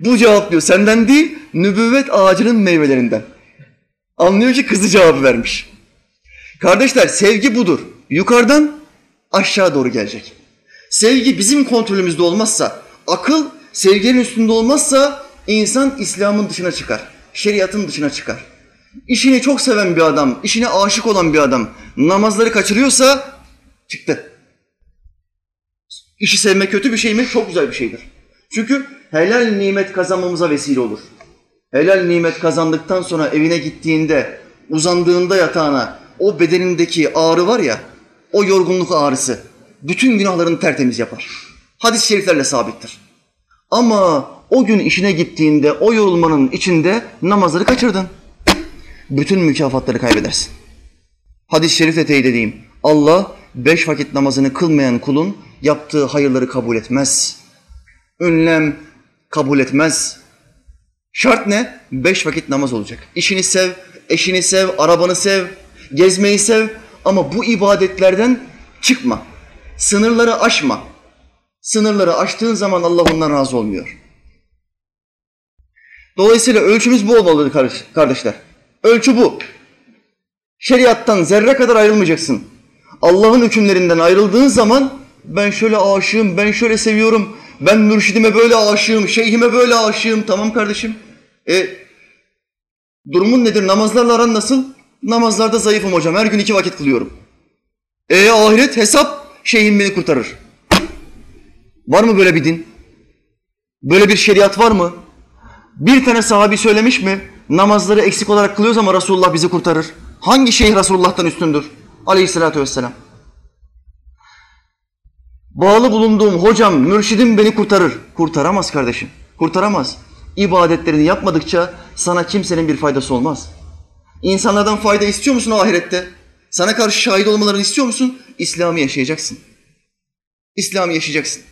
Bu cevap diyor senden değil, nübüvvet ağacının meyvelerinden. Anlıyor ki kızı cevabı vermiş. Kardeşler sevgi budur. Yukarıdan aşağı doğru gelecek. Sevgi bizim kontrolümüzde olmazsa, akıl sevginin üstünde olmazsa insan İslam'ın dışına çıkar. Şeriatın dışına çıkar. İşini çok seven bir adam, işine aşık olan bir adam namazları kaçırıyorsa çıktı. İşi sevmek kötü bir şey mi? Çok güzel bir şeydir. Çünkü helal nimet kazanmamıza vesile olur. Helal nimet kazandıktan sonra evine gittiğinde, uzandığında yatağına o bedenindeki ağrı var ya, o yorgunluk ağrısı bütün günahlarını tertemiz yapar. Hadis-i şeriflerle sabittir. Ama o gün işine gittiğinde o yorulmanın içinde namazları kaçırdın. Bütün mükafatları kaybedersin. Hadis-i şerifle teyit edeyim. Allah beş vakit namazını kılmayan kulun yaptığı hayırları kabul etmez. Ünlem kabul etmez. Şart ne? Beş vakit namaz olacak. İşini sev, eşini sev, arabanı sev, gezmeyi sev ama bu ibadetlerden çıkma. Sınırları aşma. Sınırları aştığın zaman Allah ondan razı olmuyor. Dolayısıyla ölçümüz bu olmalı kardeşler. Ölçü bu. Şeriattan zerre kadar ayrılmayacaksın. Allah'ın hükümlerinden ayrıldığın zaman ben şöyle aşığım, ben şöyle seviyorum, ben mürşidime böyle aşığım, şeyhime böyle aşığım. Tamam kardeşim. E, durumun nedir? Namazlarla aran nasıl? Namazlarda zayıfım hocam. Her gün iki vakit kılıyorum. E ahiret hesap şeyhim beni kurtarır. Var mı böyle bir din? Böyle bir şeriat var mı? Bir tane sahabi söylemiş mi? Namazları eksik olarak kılıyoruz ama Resulullah bizi kurtarır. Hangi şeyh Resulullah'tan üstündür? aleyhissalatü vesselam. Bağlı bulunduğum hocam, mürşidim beni kurtarır. Kurtaramaz kardeşim, kurtaramaz. İbadetlerini yapmadıkça sana kimsenin bir faydası olmaz. İnsanlardan fayda istiyor musun ahirette? Sana karşı şahit olmalarını istiyor musun? İslam'ı yaşayacaksın. İslam'ı yaşayacaksın.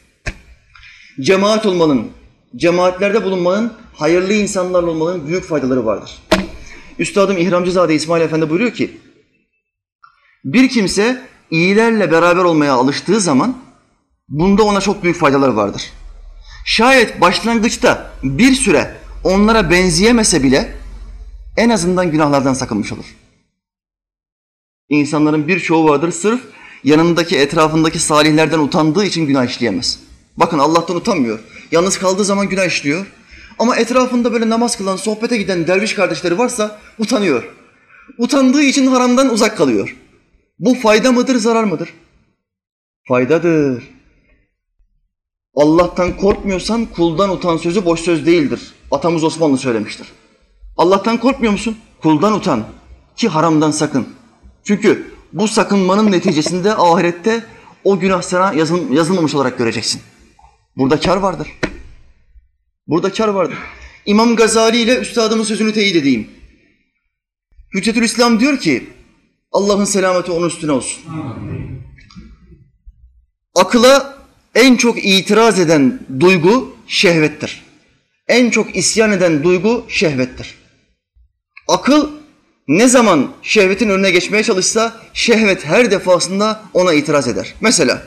Cemaat olmanın, cemaatlerde bulunmanın, hayırlı insanlarla olmanın büyük faydaları vardır. Üstadım İhramcızade İsmail Efendi buyuruyor ki, bir kimse iyilerle beraber olmaya alıştığı zaman bunda ona çok büyük faydaları vardır. Şayet başlangıçta bir süre onlara benzeyemese bile en azından günahlardan sakınmış olur. İnsanların birçoğu vardır sırf yanındaki etrafındaki salihlerden utandığı için günah işleyemez. Bakın Allah'tan utanmıyor. Yalnız kaldığı zaman günah işliyor. Ama etrafında böyle namaz kılan, sohbete giden derviş kardeşleri varsa utanıyor. Utandığı için haramdan uzak kalıyor. Bu fayda mıdır, zarar mıdır? Faydadır. Allah'tan korkmuyorsan kuldan utan sözü boş söz değildir. Atamız Osmanlı söylemiştir. Allah'tan korkmuyor musun? Kuldan utan ki haramdan sakın. Çünkü bu sakınmanın neticesinde ahirette o günah sana yazıl, yazılmamış olarak göreceksin. Burada kar vardır. Burada kar vardır. İmam Gazali ile üstadımın sözünü teyit edeyim. Hüccetül İslam diyor ki, Allah'ın selameti onun üstüne olsun. Akıla en çok itiraz eden duygu şehvettir. En çok isyan eden duygu şehvettir. Akıl ne zaman şehvetin önüne geçmeye çalışsa şehvet her defasında ona itiraz eder. Mesela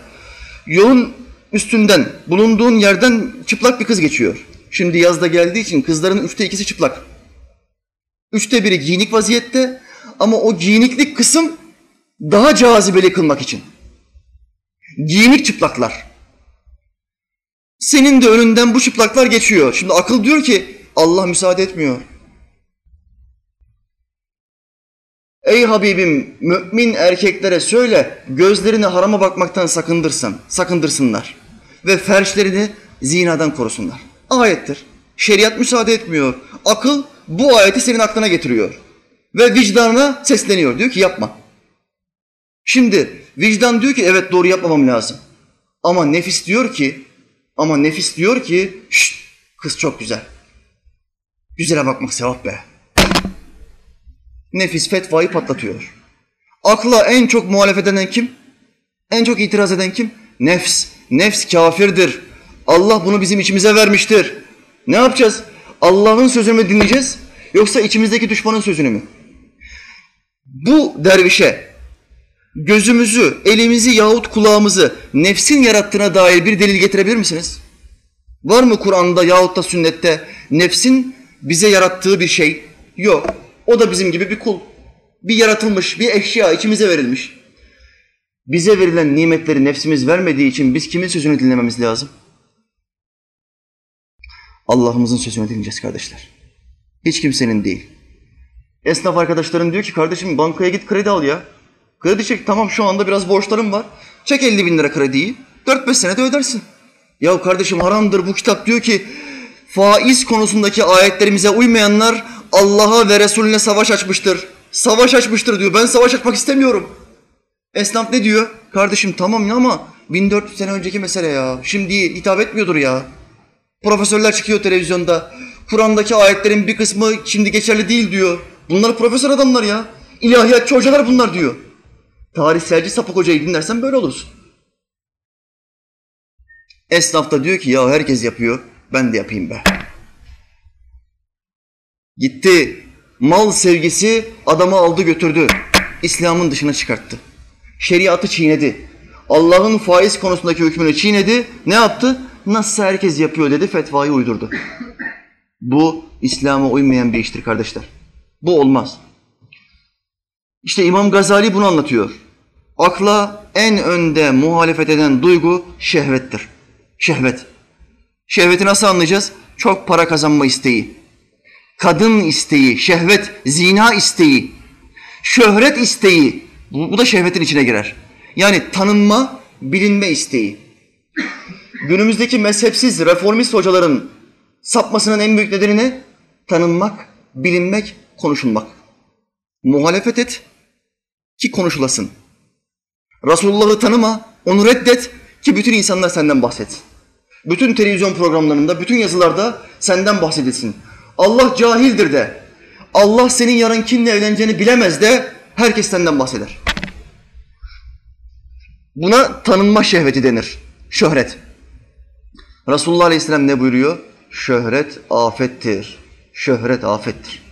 yolun üstünden, bulunduğun yerden çıplak bir kız geçiyor. Şimdi yazda geldiği için kızların üçte ikisi çıplak. Üçte biri giyinik vaziyette ama o giyiniklik kısım daha cazibeli kılmak için. Giyinik çıplaklar. Senin de önünden bu çıplaklar geçiyor. Şimdi akıl diyor ki Allah müsaade etmiyor. Ey Habibim mümin erkeklere söyle gözlerini harama bakmaktan sakındırsın, sakındırsınlar. Ve ferçlerini zinadan korusunlar. Ayettir. Şeriat müsaade etmiyor. Akıl bu ayeti senin aklına getiriyor. Ve vicdanına sesleniyor. Diyor ki yapma. Şimdi vicdan diyor ki evet doğru yapmamam lazım. Ama nefis diyor ki ama nefis diyor ki şşt kız çok güzel. Güzele bakmak sevap be. Nefis fetvayı patlatıyor. Akla en çok muhalefet eden kim? En çok itiraz eden kim? Nefs. Nefs kafirdir. Allah bunu bizim içimize vermiştir. Ne yapacağız? Allah'ın sözünü mü dinleyeceğiz yoksa içimizdeki düşmanın sözünü mü? Bu dervişe gözümüzü, elimizi yahut kulağımızı nefsin yarattığına dair bir delil getirebilir misiniz? Var mı Kur'an'da yahut da sünnette nefsin bize yarattığı bir şey? Yok. O da bizim gibi bir kul. Bir yaratılmış, bir eşya içimize verilmiş. Bize verilen nimetleri nefsimiz vermediği için biz kimin sözünü dinlememiz lazım? Allah'ımızın sözünü dinleyeceğiz kardeşler. Hiç kimsenin değil. Esnaf arkadaşların diyor ki kardeşim bankaya git kredi al ya. Kredi çek tamam şu anda biraz borçlarım var. Çek 50 bin lira krediyi. 4-5 senede ödersin. Ya kardeşim haramdır bu kitap diyor ki faiz konusundaki ayetlerimize uymayanlar Allah'a ve Resulüne savaş açmıştır. Savaş açmıştır diyor. Ben savaş açmak istemiyorum. Esnaf ne diyor? Kardeşim tamam ya ama 1400 sene önceki mesele ya. Şimdi hitap etmiyordur ya. Profesörler çıkıyor televizyonda. Kur'an'daki ayetlerin bir kısmı şimdi geçerli değil diyor. Bunlar profesör adamlar ya. İlahiyatçı hocalar bunlar diyor. Tarihselci sapık hocayı dinlersen böyle olursun. Esnaf da diyor ki ya herkes yapıyor. Ben de yapayım be. Gitti. Mal sevgisi adamı aldı götürdü. İslam'ın dışına çıkarttı. Şeriatı çiğnedi. Allah'ın faiz konusundaki hükmünü çiğnedi. Ne yaptı? Nasıl herkes yapıyor dedi, fetvayı uydurdu. Bu İslam'a uymayan bir iştir kardeşler. Bu olmaz. İşte İmam Gazali bunu anlatıyor. Akla en önde muhalefet eden duygu şehvettir. Şehvet. Şehveti nasıl anlayacağız? Çok para kazanma isteği, kadın isteği, şehvet, zina isteği, şöhret isteği. Bu, bu da şehvetin içine girer. Yani tanınma, bilinme isteği. Günümüzdeki mezhepsiz reformist hocaların sapmasının en büyük nedeni ne? Tanınmak, bilinmek, konuşulmak. Muhalefet et ki konuşulasın. Resulullah'ı tanıma, onu reddet ki bütün insanlar senden bahsetsin. Bütün televizyon programlarında, bütün yazılarda senden bahsedilsin. Allah cahildir de, Allah senin yarın kimle evleneceğini bilemez de herkes senden bahseder. Buna tanınma şehveti denir. Şöhret. Resulullah Aleyhisselam ne buyuruyor? Şöhret afettir. Şöhret afettir.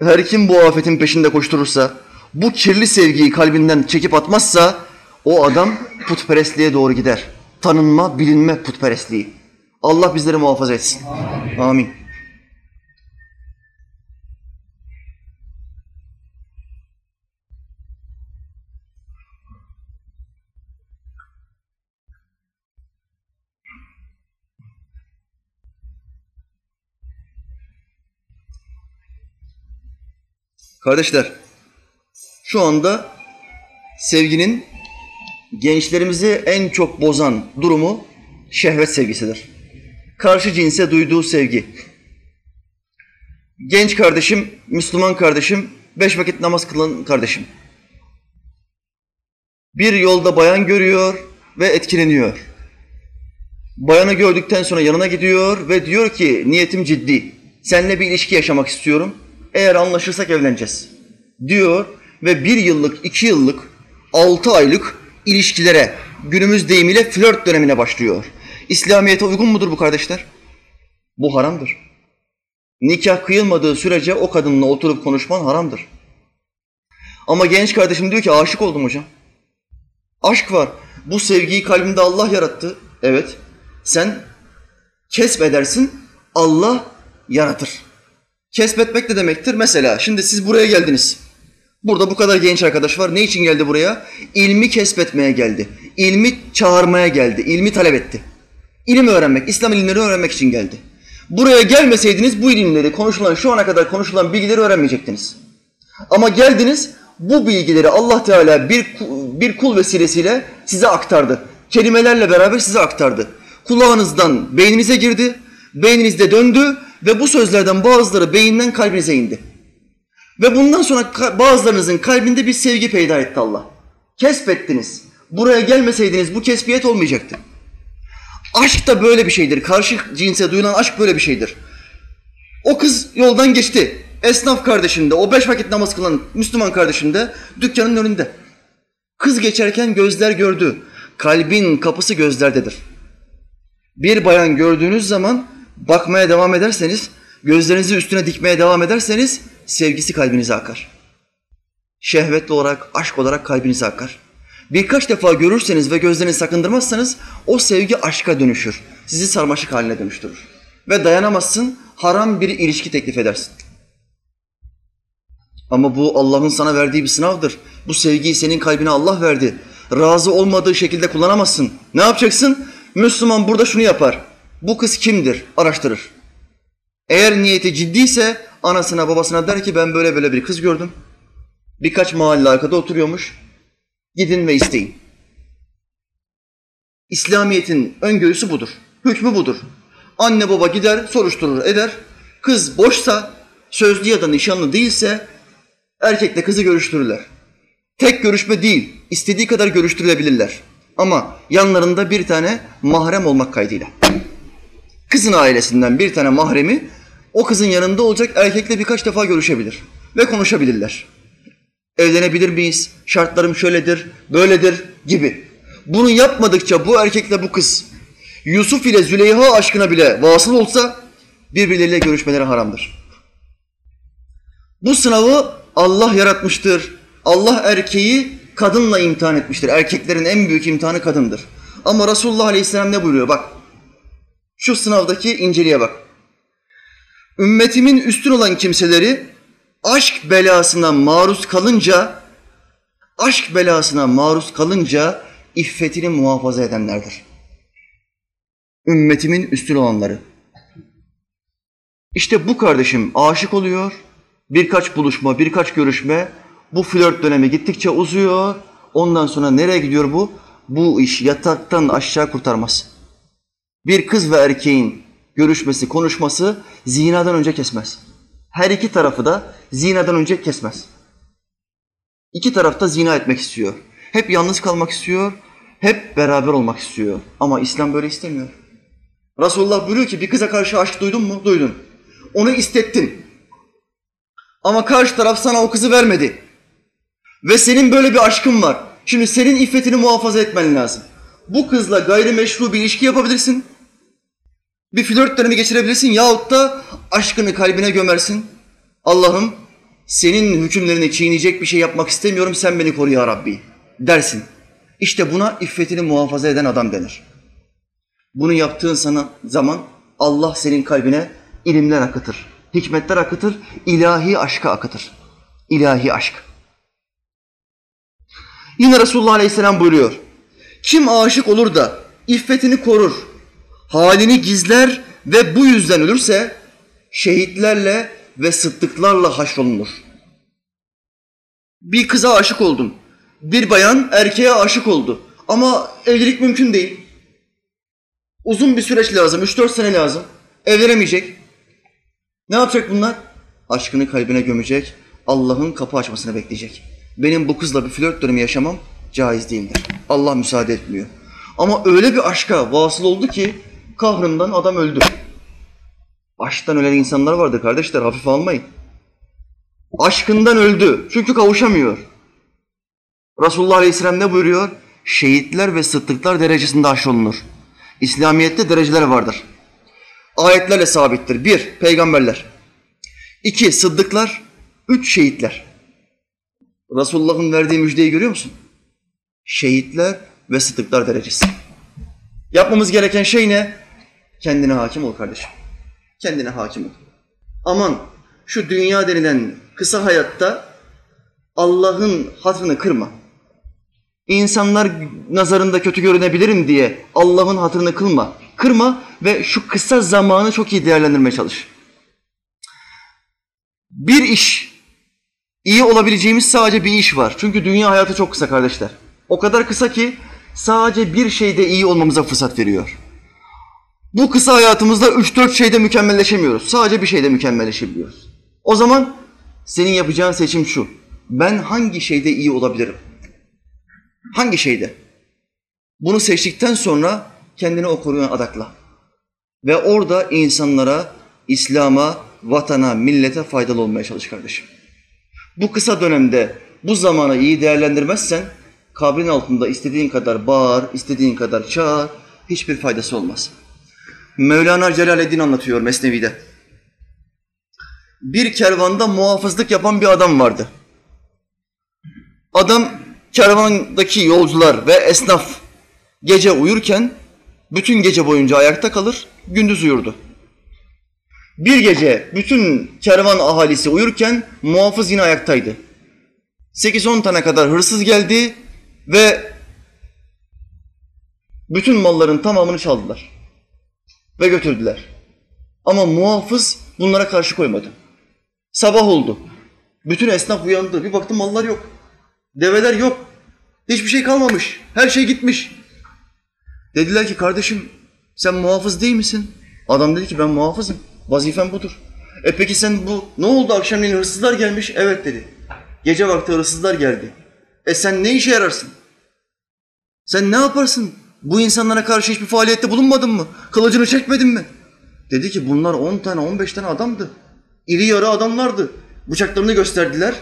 Her kim bu afetin peşinde koşturursa, bu kirli sevgiyi kalbinden çekip atmazsa o adam putperestliğe doğru gider. Tanınma, bilinme putperestliği. Allah bizleri muhafaza etsin. Amin. Kardeşler, şu anda sevginin gençlerimizi en çok bozan durumu şehvet sevgisidir. Karşı cinse duyduğu sevgi. Genç kardeşim, Müslüman kardeşim, beş vakit namaz kılan kardeşim. Bir yolda bayan görüyor ve etkileniyor. Bayanı gördükten sonra yanına gidiyor ve diyor ki niyetim ciddi. Seninle bir ilişki yaşamak istiyorum. Eğer anlaşırsak evleneceğiz. Diyor ve bir yıllık, iki yıllık, altı aylık ilişkilere günümüz deyimiyle flört dönemine başlıyor. İslamiyet'e uygun mudur bu kardeşler? Bu haramdır. Nikah kıyılmadığı sürece o kadınla oturup konuşman haramdır. Ama genç kardeşim diyor ki aşık oldum hocam. Aşk var. Bu sevgiyi kalbimde Allah yarattı. Evet. Sen kesbedersin, Allah yaratır. Kesbetmek ne demektir? Mesela şimdi siz buraya geldiniz. Burada bu kadar genç arkadaş var. Ne için geldi buraya? İlmi kesbetmeye geldi. İlmi çağırmaya geldi. İlmi talep etti. İlim öğrenmek, İslam ilimleri öğrenmek için geldi. Buraya gelmeseydiniz bu ilimleri, konuşulan, şu ana kadar konuşulan bilgileri öğrenmeyecektiniz. Ama geldiniz, bu bilgileri Allah Teala bir, bir kul vesilesiyle size aktardı. Kelimelerle beraber size aktardı. Kulağınızdan beyninize girdi, beyninizde döndü ve bu sözlerden bazıları beyinden kalbinize indi. Ve bundan sonra bazılarınızın kalbinde bir sevgi peyda etti Allah. Kesbettiniz. Buraya gelmeseydiniz bu kesbiyet olmayacaktı. Aşk da böyle bir şeydir. Karşı cinse duyulan aşk böyle bir şeydir. O kız yoldan geçti. Esnaf kardeşinde, o beş vakit namaz kılan Müslüman kardeşinde dükkanın önünde. Kız geçerken gözler gördü. Kalbin kapısı gözlerdedir. Bir bayan gördüğünüz zaman bakmaya devam ederseniz, gözlerinizi üstüne dikmeye devam ederseniz sevgisi kalbinize akar. Şehvetli olarak, aşk olarak kalbinize akar. Birkaç defa görürseniz ve gözlerini sakındırmazsanız o sevgi aşka dönüşür. Sizi sarmaşık haline dönüştürür. Ve dayanamazsın, haram bir ilişki teklif edersin. Ama bu Allah'ın sana verdiği bir sınavdır. Bu sevgiyi senin kalbine Allah verdi. Razı olmadığı şekilde kullanamazsın. Ne yapacaksın? Müslüman burada şunu yapar. Bu kız kimdir? Araştırır. Eğer niyeti ciddiyse anasına babasına der ki ben böyle böyle bir kız gördüm. Birkaç mahalle arkada oturuyormuş. Gidin ve isteyin. İslamiyet'in öngörüsü budur. Hükmü budur. Anne baba gider, soruşturur, eder. Kız boşsa, sözlü ya da nişanlı değilse erkekle kızı görüştürürler. Tek görüşme değil, istediği kadar görüştürülebilirler. Ama yanlarında bir tane mahrem olmak kaydıyla. Kızın ailesinden bir tane mahremi o kızın yanında olacak erkekle birkaç defa görüşebilir ve konuşabilirler. Evlenebilir miyiz? Şartlarım şöyledir, böyledir gibi. Bunu yapmadıkça bu erkekle bu kız Yusuf ile Züleyha aşkına bile vasıl olsa birbirleriyle görüşmeleri haramdır. Bu sınavı Allah yaratmıştır. Allah erkeği kadınla imtihan etmiştir. Erkeklerin en büyük imtihanı kadındır. Ama Resulullah Aleyhisselam ne buyuruyor? Bak, şu sınavdaki inceliğe bak. Ümmetimin üstün olan kimseleri aşk belasına maruz kalınca, aşk belasına maruz kalınca iffetini muhafaza edenlerdir. Ümmetimin üstün olanları. İşte bu kardeşim aşık oluyor, birkaç buluşma, birkaç görüşme, bu flört dönemi gittikçe uzuyor. Ondan sonra nereye gidiyor bu? Bu iş yataktan aşağı kurtarmaz. Bir kız ve erkeğin görüşmesi, konuşması zinadan önce kesmez. Her iki tarafı da zinadan önce kesmez. İki tarafta zina etmek istiyor. Hep yalnız kalmak istiyor, hep beraber olmak istiyor. Ama İslam böyle istemiyor. Resulullah buyuruyor ki bir kıza karşı aşk duydun mu? Duydun. Onu istettin. Ama karşı taraf sana o kızı vermedi. Ve senin böyle bir aşkın var. Şimdi senin iffetini muhafaza etmen lazım. Bu kızla gayrimeşru bir ilişki yapabilirsin. Bir flört dönemi geçirebilirsin yahut da aşkını kalbine gömersin. Allah'ım senin hükümlerini çiğneyecek bir şey yapmak istemiyorum sen beni koru ya Rabbi dersin. İşte buna iffetini muhafaza eden adam denir. Bunu yaptığın sana zaman Allah senin kalbine ilimler akıtır, hikmetler akıtır, ilahi aşka akıtır. İlahi aşk. Yine Resulullah Aleyhisselam buyuruyor. Kim aşık olur da iffetini korur, halini gizler ve bu yüzden ölürse şehitlerle ve sıddıklarla haşrolunur. Bir kıza aşık oldun. Bir bayan erkeğe aşık oldu. Ama evlilik mümkün değil. Uzun bir süreç lazım, 3-4 sene lazım. Evlenemeyecek. Ne yapacak bunlar? Aşkını kalbine gömecek, Allah'ın kapı açmasını bekleyecek. Benim bu kızla bir flört dönemi yaşamam caiz değildir. Allah müsaade etmiyor. Ama öyle bir aşka vasıl oldu ki kahrından adam öldü. Aşktan ölen insanlar vardır kardeşler, hafif almayın. Aşkından öldü çünkü kavuşamıyor. Resulullah Aleyhisselam ne buyuruyor? Şehitler ve sıddıklar derecesinde haşrolunur. İslamiyet'te dereceler vardır. Ayetlerle sabittir. Bir, peygamberler. İki, sıddıklar. Üç, şehitler. Resulullah'ın verdiği müjdeyi görüyor musun? Şehitler ve sıddıklar derecesi. Yapmamız gereken şey ne? Kendine hakim ol kardeşim. Kendine hakim ol. Aman şu dünya denilen kısa hayatta Allah'ın hatırını kırma. İnsanlar nazarında kötü görünebilirim diye Allah'ın hatırını kılma. Kırma ve şu kısa zamanı çok iyi değerlendirmeye çalış. Bir iş, iyi olabileceğimiz sadece bir iş var. Çünkü dünya hayatı çok kısa kardeşler. O kadar kısa ki sadece bir şeyde iyi olmamıza fırsat veriyor. Bu kısa hayatımızda 3-4 şeyde mükemmelleşemiyoruz. Sadece bir şeyde mükemmelleşebiliyoruz. O zaman senin yapacağın seçim şu. Ben hangi şeyde iyi olabilirim? Hangi şeyde? Bunu seçtikten sonra kendini o konuya adakla. Ve orada insanlara, İslam'a, vatana, millete faydalı olmaya çalış kardeşim. Bu kısa dönemde bu zamanı iyi değerlendirmezsen kabrin altında istediğin kadar bağır, istediğin kadar çağır, hiçbir faydası olmaz. Mevlana Celaleddin anlatıyor Mesnevi'de. Bir kervanda muhafızlık yapan bir adam vardı. Adam kervandaki yolcular ve esnaf gece uyurken bütün gece boyunca ayakta kalır, gündüz uyurdu. Bir gece bütün kervan ahalisi uyurken muhafız yine ayaktaydı. 8-10 tane kadar hırsız geldi ve bütün malların tamamını çaldılar ve götürdüler. Ama muhafız bunlara karşı koymadı. Sabah oldu. Bütün esnaf uyandı. Bir baktım mallar yok. Develer yok. Hiçbir şey kalmamış. Her şey gitmiş. Dediler ki kardeşim sen muhafız değil misin? Adam dedi ki ben muhafızım. Vazifem budur. E peki sen bu ne oldu akşamleyin hırsızlar gelmiş? Evet dedi. Gece vakti hırsızlar geldi. E sen ne işe yararsın? Sen ne yaparsın? Bu insanlara karşı hiçbir faaliyette bulunmadın mı? Kılıcını çekmedin mi? Dedi ki bunlar 10 tane 15 tane adamdı. İri yarı adamlardı. Bıçaklarını gösterdiler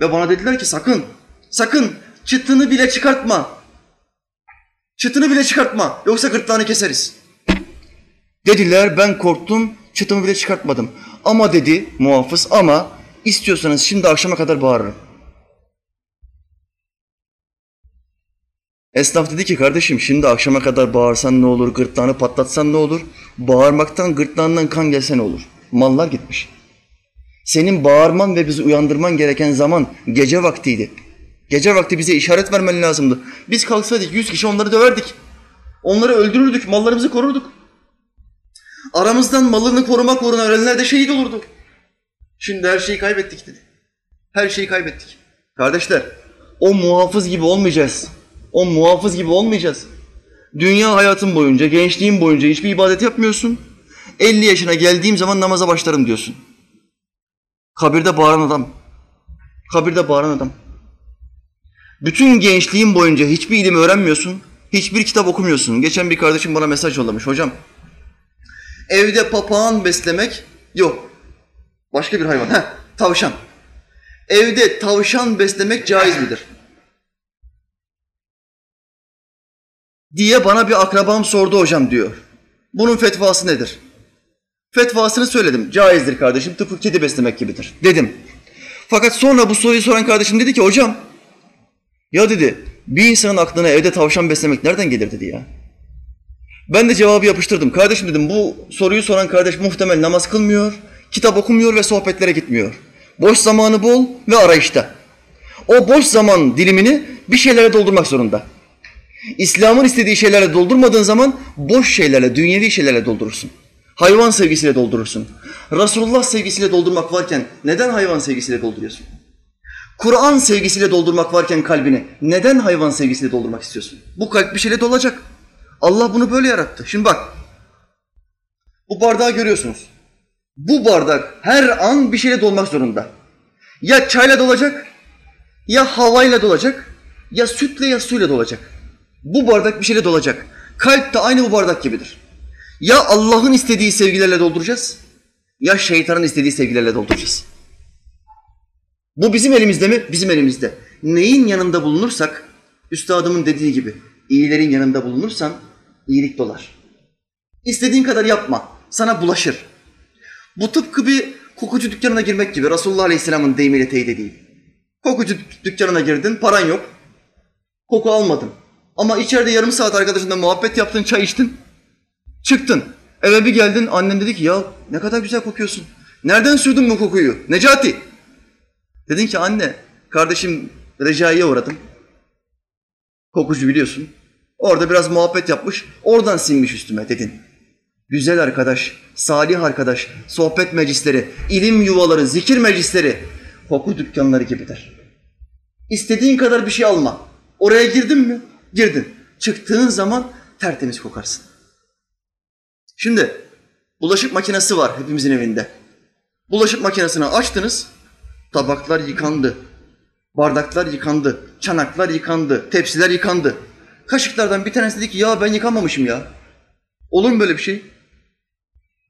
ve bana dediler ki sakın, sakın çıtını bile çıkartma. Çıtını bile çıkartma yoksa gırtlağını keseriz. Dediler ben korktum çıtımı bile çıkartmadım. Ama dedi muhafız ama istiyorsanız şimdi akşama kadar bağırırım. Esnaf dedi ki kardeşim şimdi akşama kadar bağırsan ne olur, gırtlağını patlatsan ne olur? Bağırmaktan gırtlağından kan gelse ne olur? Mallar gitmiş. Senin bağırman ve bizi uyandırman gereken zaman gece vaktiydi. Gece vakti bize işaret vermen lazımdı. Biz kalksaydık yüz kişi onları döverdik. Onları öldürürdük, mallarımızı korurduk. Aramızdan malını korumak uğruna ölenler de şehit olurdu. Şimdi her şeyi kaybettik dedi. Her şeyi kaybettik. Kardeşler, o muhafız gibi olmayacağız. O muhafız gibi olmayacağız. Dünya hayatın boyunca, gençliğin boyunca hiçbir ibadet yapmıyorsun. 50 yaşına geldiğim zaman namaza başlarım diyorsun. Kabirde bağıran adam. Kabirde bağıran adam. Bütün gençliğin boyunca hiçbir ilim öğrenmiyorsun, hiçbir kitap okumuyorsun. Geçen bir kardeşim bana mesaj yollamış. Hocam, evde papağan beslemek yok. Başka bir hayvan. Heh, tavşan. Evde tavşan beslemek caiz midir? Diye bana bir akrabam sordu hocam diyor. Bunun fetvası nedir? Fetvasını söyledim. Caizdir kardeşim. Tıpkı kedi beslemek gibidir. Dedim. Fakat sonra bu soruyu soran kardeşim dedi ki hocam ya dedi bir insanın aklına evde tavşan beslemek nereden gelir dedi ya. Ben de cevabı yapıştırdım. Kardeşim dedim bu soruyu soran kardeş muhtemel namaz kılmıyor, kitap okumuyor ve sohbetlere gitmiyor. Boş zamanı bol ve arayışta. O boş zaman dilimini bir şeylere doldurmak zorunda. İslam'ın istediği şeylerle doldurmadığın zaman boş şeylerle, dünyevi şeylerle doldurursun. Hayvan sevgisiyle doldurursun. Resulullah sevgisiyle doldurmak varken neden hayvan sevgisiyle dolduruyorsun? Kur'an sevgisiyle doldurmak varken kalbini neden hayvan sevgisiyle doldurmak istiyorsun? Bu kalp bir şeyle dolacak. Allah bunu böyle yarattı. Şimdi bak. Bu bardağı görüyorsunuz. Bu bardak her an bir şeyle dolmak zorunda. Ya çayla dolacak, ya havayla dolacak, ya sütle ya suyla dolacak. Bu bardak bir şeyle dolacak. Kalp de aynı bu bardak gibidir. Ya Allah'ın istediği sevgilerle dolduracağız, ya şeytanın istediği sevgilerle dolduracağız. Bu bizim elimizde mi? Bizim elimizde. Neyin yanında bulunursak, üstadımın dediği gibi, iyilerin yanında bulunursan iyilik dolar. İstediğin kadar yapma, sana bulaşır. Bu tıpkı bir kokucu dükkanına girmek gibi Resulullah Aleyhisselam'ın deyimiyle teyit edeyim. Kokucu dükkanına girdin, paran yok. Koku almadın. Ama içeride yarım saat arkadaşınla muhabbet yaptın, çay içtin. Çıktın. Eve bir geldin, annen dedi ki ya ne kadar güzel kokuyorsun. Nereden sürdün bu kokuyu? Necati. Dedin ki anne, kardeşim Recai'ye uğradım. Kokucu biliyorsun. Orada biraz muhabbet yapmış, oradan sinmiş üstüme dedin. Güzel arkadaş, salih arkadaş, sohbet meclisleri, ilim yuvaları, zikir meclisleri, koku dükkanları gibidir. İstediğin kadar bir şey alma. Oraya girdin mi? Girdin. Çıktığın zaman tertemiz kokarsın. Şimdi bulaşık makinesi var hepimizin evinde. Bulaşık makinesini açtınız, tabaklar yıkandı, bardaklar yıkandı, çanaklar yıkandı, tepsiler yıkandı. Kaşıklardan bir tanesi dedi ki ya ben yıkamamışım ya. Olur mu böyle bir şey?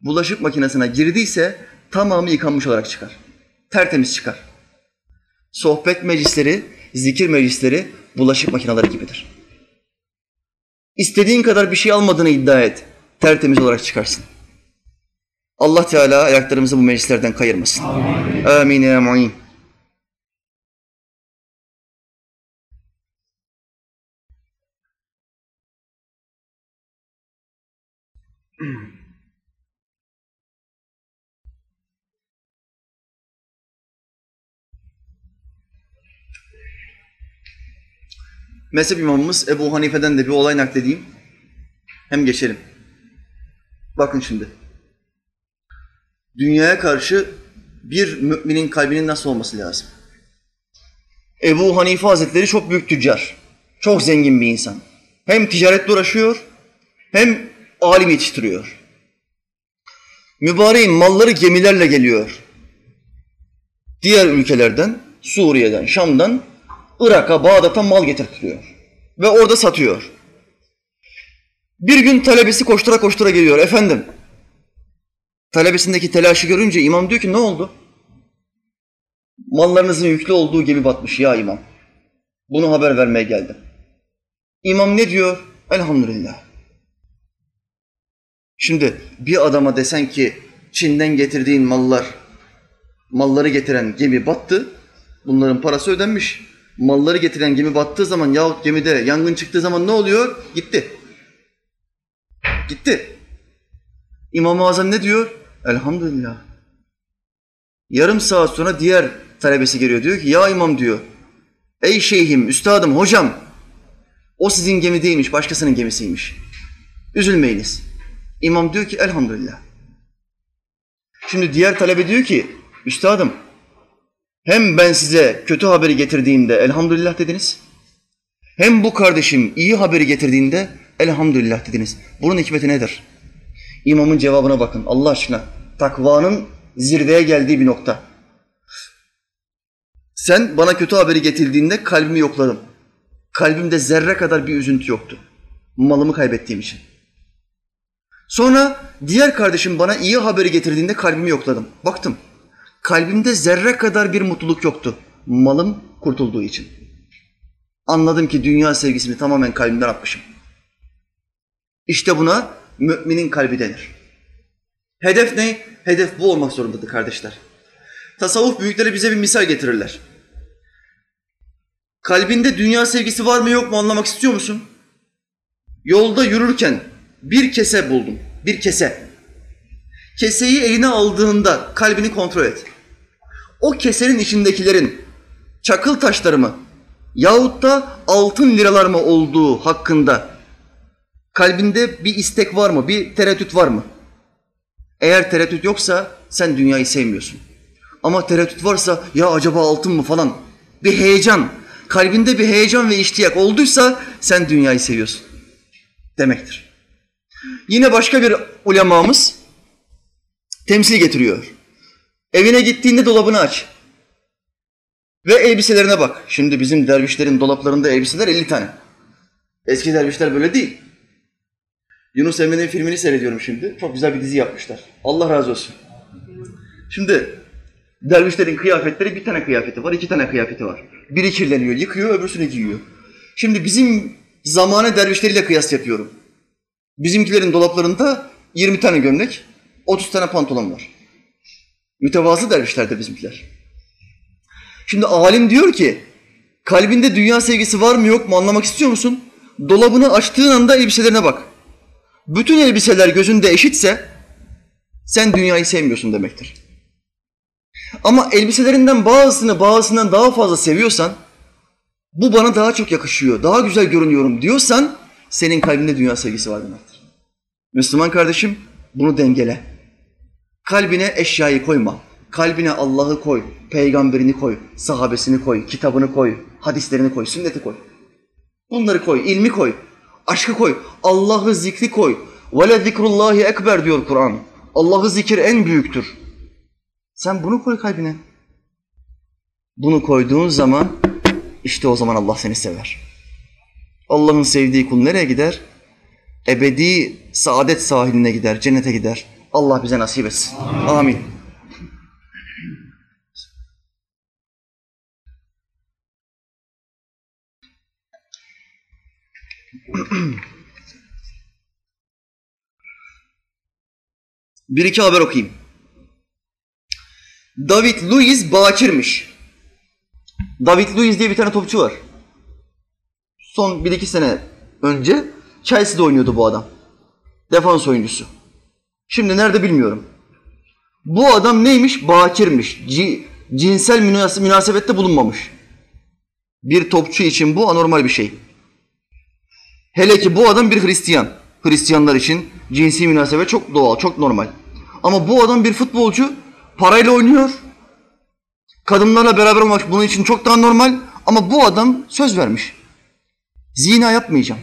Bulaşık makinesine girdiyse tamamı yıkanmış olarak çıkar. Tertemiz çıkar. Sohbet meclisleri, zikir meclisleri bulaşık makineleri gibidir. İstediğin kadar bir şey almadığını iddia et. Tertemiz olarak çıkarsın. Allah Teala ayaklarımızı bu meclislerden kayırmasın. Amin. Amin ya Mezhep imamımız Ebu Hanife'den de bir olay nakledeyim. Hem geçelim. Bakın şimdi. Dünyaya karşı bir müminin kalbinin nasıl olması lazım? Ebu Hanife Hazretleri çok büyük tüccar. Çok zengin bir insan. Hem ticaretle uğraşıyor hem alim yetiştiriyor. Mübareğin malları gemilerle geliyor. Diğer ülkelerden, Suriye'den, Şam'dan Irak'a, Bağdat'a mal getirtiliyor. Ve orada satıyor. Bir gün talebesi koştura koştura geliyor. Efendim, talebesindeki telaşı görünce imam diyor ki ne oldu? Mallarınızın yüklü olduğu gemi batmış ya imam. Bunu haber vermeye geldim. İmam ne diyor? Elhamdülillah. Şimdi bir adama desen ki Çin'den getirdiğin mallar, malları getiren gemi battı, bunların parası ödenmiş. Malları getiren gemi battığı zaman yahut gemide yangın çıktığı zaman ne oluyor? Gitti. Gitti. İmam-ı Azam ne diyor? Elhamdülillah. Yarım saat sonra diğer talebesi geliyor. Diyor ki ya imam diyor. Ey şeyhim, üstadım, hocam. O sizin gemi değilmiş, başkasının gemisiymiş. Üzülmeyiniz. İmam diyor ki elhamdülillah. Şimdi diğer talebe diyor ki üstadım hem ben size kötü haberi getirdiğimde elhamdülillah dediniz. Hem bu kardeşim iyi haberi getirdiğinde elhamdülillah dediniz. Bunun hikmeti nedir? İmamın cevabına bakın Allah aşkına. Takvanın zirveye geldiği bir nokta. Sen bana kötü haberi getirdiğinde kalbimi yokladım. Kalbimde zerre kadar bir üzüntü yoktu. Malımı kaybettiğim için. Sonra diğer kardeşim bana iyi haberi getirdiğinde kalbimi yokladım. Baktım. Kalbimde zerre kadar bir mutluluk yoktu. Malım kurtulduğu için. Anladım ki dünya sevgisini tamamen kalbimden atmışım. İşte buna müminin kalbi denir. Hedef ne? Hedef bu olmak zorundadır kardeşler. Tasavvuf büyükleri bize bir misal getirirler. Kalbinde dünya sevgisi var mı yok mu anlamak istiyor musun? Yolda yürürken bir kese buldum. Bir kese. Keseyi eline aldığında kalbini kontrol et. O kesenin içindekilerin çakıl taşları mı yahut da altın liralar mı olduğu hakkında kalbinde bir istek var mı? Bir tereddüt var mı? Eğer tereddüt yoksa sen dünyayı sevmiyorsun. Ama tereddüt varsa ya acaba altın mı falan bir heyecan, kalbinde bir heyecan ve iştiyak olduysa sen dünyayı seviyorsun demektir. Yine başka bir ulemamız temsil getiriyor. Evine gittiğinde dolabını aç. Ve elbiselerine bak. Şimdi bizim dervişlerin dolaplarında elbiseler 50 tane. Eski dervişler böyle değil. Yunus Emre'nin filmini seyrediyorum şimdi. Çok güzel bir dizi yapmışlar. Allah razı olsun. Şimdi dervişlerin kıyafetleri bir tane kıyafeti var, iki tane kıyafeti var. Biri kirleniyor, yıkıyor, öbürsünü giyiyor. Şimdi bizim zamane dervişleriyle kıyas yapıyorum. Bizimkilerin dolaplarında 20 tane gömlek, 30 tane pantolon var. Mütevazı dervişlerdir bizimkiler. Şimdi alim diyor ki, kalbinde dünya sevgisi var mı yok mu anlamak istiyor musun? Dolabını açtığın anda elbiselerine bak. Bütün elbiseler gözünde eşitse sen dünyayı sevmiyorsun demektir. Ama elbiselerinden bazısını bazısından daha fazla seviyorsan bu bana daha çok yakışıyor, daha güzel görünüyorum diyorsan senin kalbinde dünya sevgisi var demektir. Müslüman kardeşim bunu dengele. Kalbine eşyayı koyma. Kalbine Allah'ı koy, peygamberini koy, sahabesini koy, kitabını koy, hadislerini koy, sünneti koy. Bunları koy, ilmi koy, aşkı koy, Allah'ı zikri koy. Vele zikrullahi ekber diyor Kur'an. Allah'ı zikir en büyüktür. Sen bunu koy kalbine. Bunu koyduğun zaman işte o zaman Allah seni sever. Allah'ın sevdiği kul nereye gider? Ebedi saadet sahiline gider, cennete gider. Allah bize nasip etsin. Amin. *clears throat* Bir iki haber okuyayım. David Luiz Bakir'miş. David Luiz diye bir tane topçu var. Son bir iki sene önce Chelsea'de oynuyordu bu adam. Defans oyuncusu. Şimdi nerede bilmiyorum. Bu adam neymiş? Bakirmiş. C- cinsel münas- münasebette bulunmamış. Bir topçu için bu anormal bir şey. Hele ki bu adam bir Hristiyan. Hristiyanlar için cinsi münasebet çok doğal, çok normal. Ama bu adam bir futbolcu, parayla oynuyor. Kadınlarla beraber olmak bunun için çok daha normal. Ama bu adam söz vermiş. Zina yapmayacağım.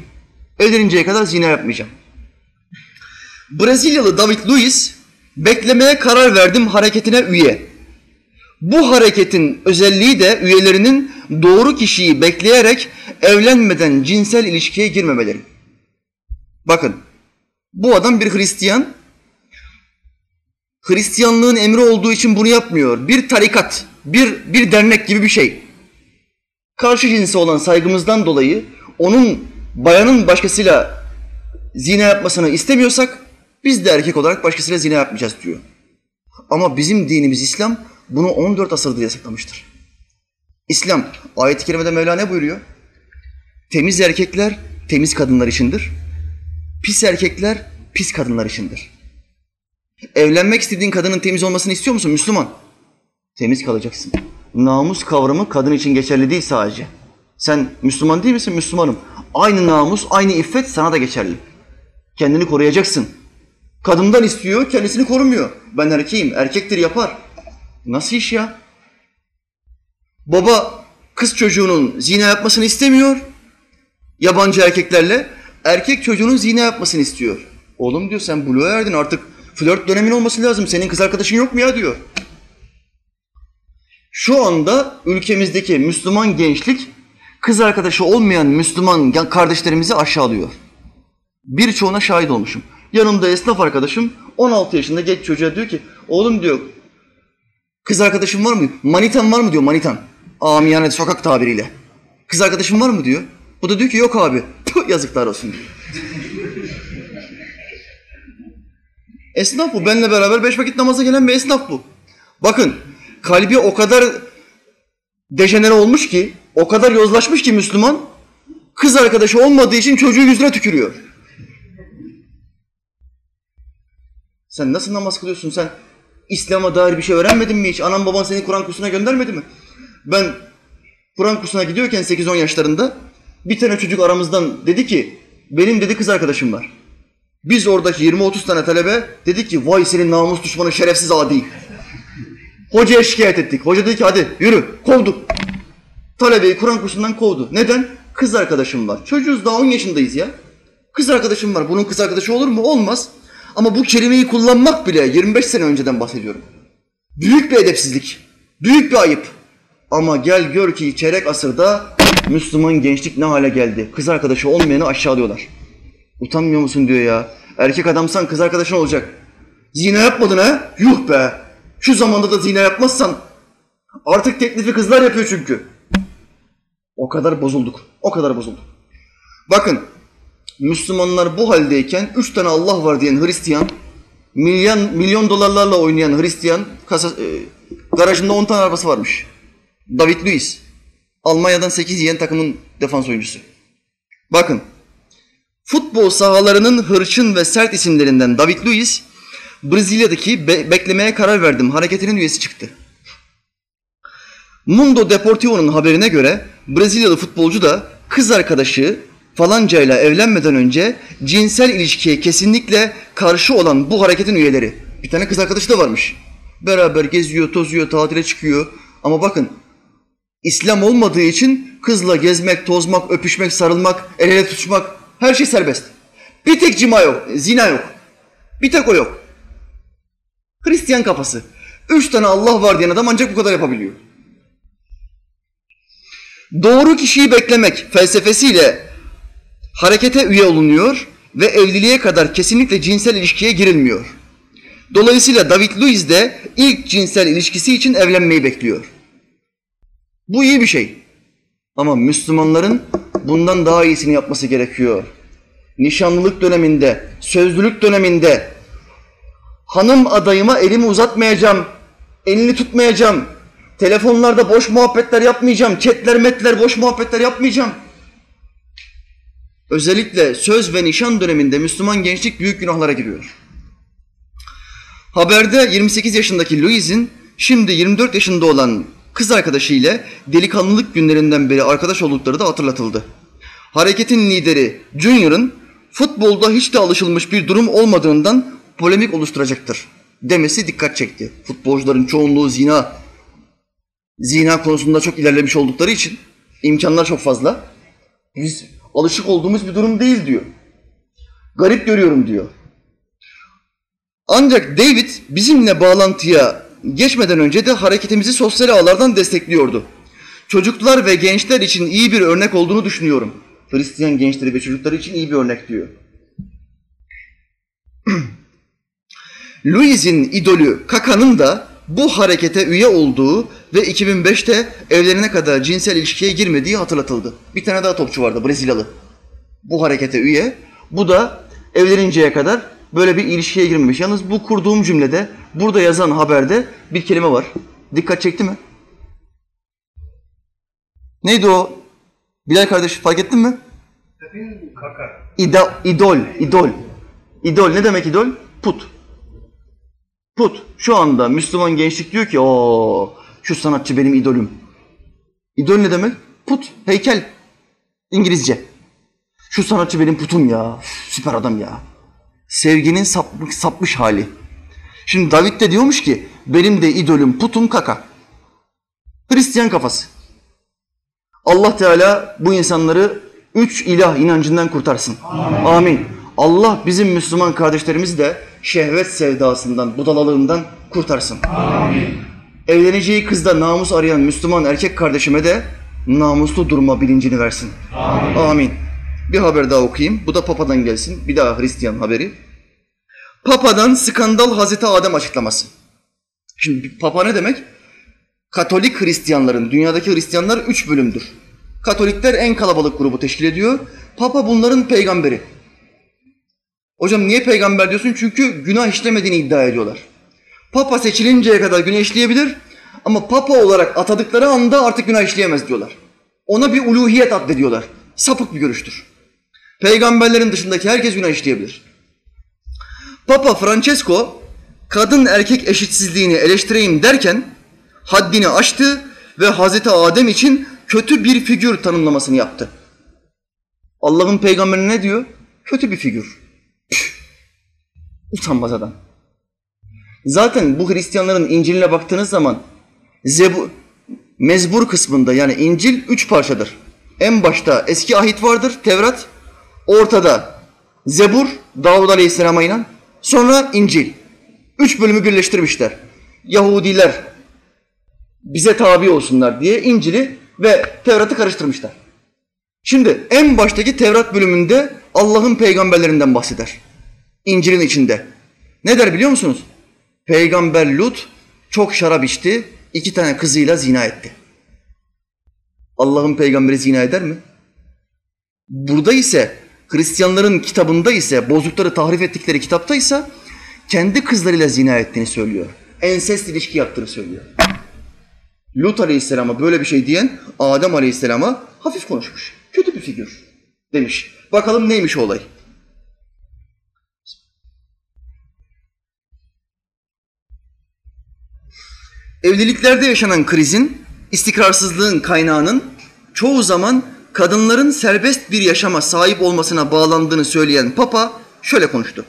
Evleninceye kadar zina yapmayacağım. Brezilyalı David Luiz, beklemeye karar verdim hareketine üye. Bu hareketin özelliği de üyelerinin doğru kişiyi bekleyerek evlenmeden cinsel ilişkiye girmemeleri. Bakın, bu adam bir Hristiyan. Hristiyanlığın emri olduğu için bunu yapmıyor. Bir tarikat, bir, bir dernek gibi bir şey. Karşı cinse olan saygımızdan dolayı onun bayanın başkasıyla zina yapmasını istemiyorsak biz de erkek olarak başkasıyla zina yapmayacağız diyor. Ama bizim dinimiz İslam bunu 14 asırdır yasaklamıştır. İslam ayet-i kerimede Mevla ne buyuruyor? Temiz erkekler temiz kadınlar içindir. Pis erkekler pis kadınlar içindir. Evlenmek istediğin kadının temiz olmasını istiyor musun Müslüman? Temiz kalacaksın. Namus kavramı kadın için geçerli değil sadece. Sen Müslüman değil misin? Müslümanım. Aynı namus, aynı iffet sana da geçerli. Kendini koruyacaksın. Kadından istiyor, kendisini korumuyor. Ben erkeğim, erkektir yapar. Nasıl iş ya? Baba kız çocuğunun zina yapmasını istemiyor. Yabancı erkeklerle erkek çocuğunun zina yapmasını istiyor. Oğlum diyor sen buluğa erdin artık flört dönemin olması lazım. Senin kız arkadaşın yok mu ya diyor. Şu anda ülkemizdeki Müslüman gençlik kız arkadaşı olmayan Müslüman kardeşlerimizi aşağılıyor. Birçoğuna şahit olmuşum. Yanımda esnaf arkadaşım 16 yaşında genç çocuğa diyor ki oğlum diyor kız arkadaşın var mı? Manitan var mı diyor manitan. Amiyane sokak tabiriyle. Kız arkadaşın var mı diyor. Bu da diyor ki yok abi. *laughs* Tüh, yazıklar olsun diyor. esnaf bu. Benle beraber beş vakit namaza gelen bir esnaf bu. Bakın kalbi o kadar dejenere olmuş ki, o kadar yozlaşmış ki Müslüman, kız arkadaşı olmadığı için çocuğu yüzüne tükürüyor. Sen nasıl namaz kılıyorsun sen? İslam'a dair bir şey öğrenmedin mi hiç? Anan baban seni Kur'an kursuna göndermedi mi? Ben Kur'an kursuna gidiyorken 8-10 yaşlarında bir tane çocuk aramızdan dedi ki benim dedi kız arkadaşım var. Biz oradaki 20-30 tane talebe dedik ki vay senin namus düşmanı şerefsiz adi. Hocaya şikayet ettik. Hoca dedi ki hadi yürü kovduk. Talebeyi Kur'an kursundan kovdu. Neden? Kız arkadaşım var. Çocuğuz daha 10 yaşındayız ya. Kız arkadaşım var. Bunun kız arkadaşı olur mu? Olmaz. Ama bu kelimeyi kullanmak bile 25 sene önceden bahsediyorum. Büyük bir edepsizlik. Büyük bir ayıp. Ama gel gör ki çeyrek asırda Müslüman gençlik ne hale geldi. Kız arkadaşı olmayanı aşağılıyorlar. Utanmıyor musun diyor ya. Erkek adamsan kız arkadaşın olacak. Zina yapmadın ha? Yuh be. Şu zamanda da zina yapmazsan artık teklifi kızlar yapıyor çünkü. O kadar bozulduk. O kadar bozulduk. Bakın Müslümanlar bu haldeyken üç tane Allah var diyen Hristiyan, milyon milyon dolarlarla oynayan Hristiyan kasa, e, garajında 10 tane arabası varmış. David Luiz. Almanya'dan 8 yiyen takımın defans oyuncusu. Bakın futbol sahalarının hırçın ve sert isimlerinden David Luiz Brezilya'daki be- beklemeye karar verdim hareketinin üyesi çıktı. Mundo Deportivo'nun haberine göre Brezilyalı futbolcu da kız arkadaşı falancayla evlenmeden önce cinsel ilişkiye kesinlikle karşı olan bu hareketin üyeleri. Bir tane kız arkadaşı da varmış. Beraber geziyor, tozuyor, tatile çıkıyor. Ama bakın İslam olmadığı için kızla gezmek, tozmak, öpüşmek, sarılmak, el ele tutuşmak her şey serbest. Bir tek cima yok, zina yok. Bir tek o yok. Hristiyan kafası. Üç tane Allah var diyen adam ancak bu kadar yapabiliyor. Doğru kişiyi beklemek felsefesiyle harekete üye olunuyor ve evliliğe kadar kesinlikle cinsel ilişkiye girilmiyor. Dolayısıyla David Luiz de ilk cinsel ilişkisi için evlenmeyi bekliyor. Bu iyi bir şey. Ama Müslümanların bundan daha iyisini yapması gerekiyor. Nişanlılık döneminde, sözlülük döneminde hanım adayıma elimi uzatmayacağım, elini tutmayacağım, telefonlarda boş muhabbetler yapmayacağım, chatler metler boş muhabbetler yapmayacağım. Özellikle söz ve nişan döneminde Müslüman gençlik büyük günahlara giriyor. Haberde 28 yaşındaki Louis'in şimdi 24 yaşında olan kız arkadaşı ile delikanlılık günlerinden beri arkadaş oldukları da hatırlatıldı. Hareketin lideri Junior'ın futbolda hiç de alışılmış bir durum olmadığından polemik oluşturacaktır demesi dikkat çekti. Futbolcuların çoğunluğu zina zina konusunda çok ilerlemiş oldukları için imkanlar çok fazla. Biz alışık olduğumuz bir durum değil diyor. Garip görüyorum diyor. Ancak David bizimle bağlantıya geçmeden önce de hareketimizi sosyal ağlardan destekliyordu. Çocuklar ve gençler için iyi bir örnek olduğunu düşünüyorum. Hristiyan gençleri ve çocukları için iyi bir örnek diyor. *clears throat* Louis'in idolü Kaka'nın da bu harekete üye olduğu ve 2005'te evlenene kadar cinsel ilişkiye girmediği hatırlatıldı. Bir tane daha topçu vardı Brezilyalı. Bu harekete üye. Bu da evleninceye kadar böyle bir ilişkiye girmemiş. Yalnız bu kurduğum cümlede burada yazan haberde bir kelime var. Dikkat çekti mi? Neydi o? Bilal kardeş fark ettin mi? İda, idol, idol. İdol ne demek idol? Put. Put. Şu anda Müslüman gençlik diyor ki o şu sanatçı benim idolüm. İdol ne demek? Put, heykel. İngilizce. Şu sanatçı benim putum ya. Süper adam ya. Sevginin sapmış, sapmış hali. Şimdi David de diyormuş ki benim de idolüm putum kaka. Hristiyan kafası. Allah Teala bu insanları üç ilah inancından kurtarsın. Amin. Amin. Allah bizim Müslüman kardeşlerimizi de şehvet sevdasından, budalalığından kurtarsın. Amin. Evleneceği kızda namus arayan Müslüman erkek kardeşime de namuslu durma bilincini versin. Amin. Amin. Bir haber daha okuyayım. Bu da Papa'dan gelsin. Bir daha Hristiyan haberi. Papa'dan skandal Hazreti Adem açıklaması. Şimdi Papa ne demek? Katolik Hristiyanların, dünyadaki Hristiyanlar üç bölümdür. Katolikler en kalabalık grubu teşkil ediyor. Papa bunların peygamberi. Hocam niye peygamber diyorsun? Çünkü günah işlemediğini iddia ediyorlar. Papa seçilinceye kadar günah işleyebilir ama papa olarak atadıkları anda artık günah işleyemez diyorlar. Ona bir uluhiyet addediyorlar. Sapık bir görüştür. Peygamberlerin dışındaki herkes günah işleyebilir. Papa Francesco kadın erkek eşitsizliğini eleştireyim derken haddini aştı ve Hazreti Adem için kötü bir figür tanımlamasını yaptı. Allah'ın peygamberi ne diyor? Kötü bir figür. Utanmaz adam. Zaten bu Hristiyanların İncil'ine baktığınız zaman Zebu, mezbur kısmında yani İncil üç parçadır. En başta eski ahit vardır, Tevrat. Ortada Zebur, Davud Aleyhisselam'a inen. Sonra İncil. Üç bölümü birleştirmişler. Yahudiler bize tabi olsunlar diye İncil'i ve Tevrat'ı karıştırmışlar. Şimdi en baştaki Tevrat bölümünde Allah'ın peygamberlerinden bahseder. İncil'in içinde. Ne der biliyor musunuz? Peygamber Lut çok şarap içti, iki tane kızıyla zina etti. Allah'ın peygamberi zina eder mi? Burada ise Hristiyanların kitabında ise bozukları tahrif ettikleri kitapta ise kendi kızlarıyla zina ettiğini söylüyor. Ensest ilişki yaptığını söylüyor. Lut Aleyhisselam'a böyle bir şey diyen Adem Aleyhisselam'a hafif konuşmuş. Kötü bir figür demiş. Bakalım neymiş olay. Evliliklerde yaşanan krizin, istikrarsızlığın kaynağının çoğu zaman kadınların serbest bir yaşama sahip olmasına bağlandığını söyleyen Papa şöyle konuştu.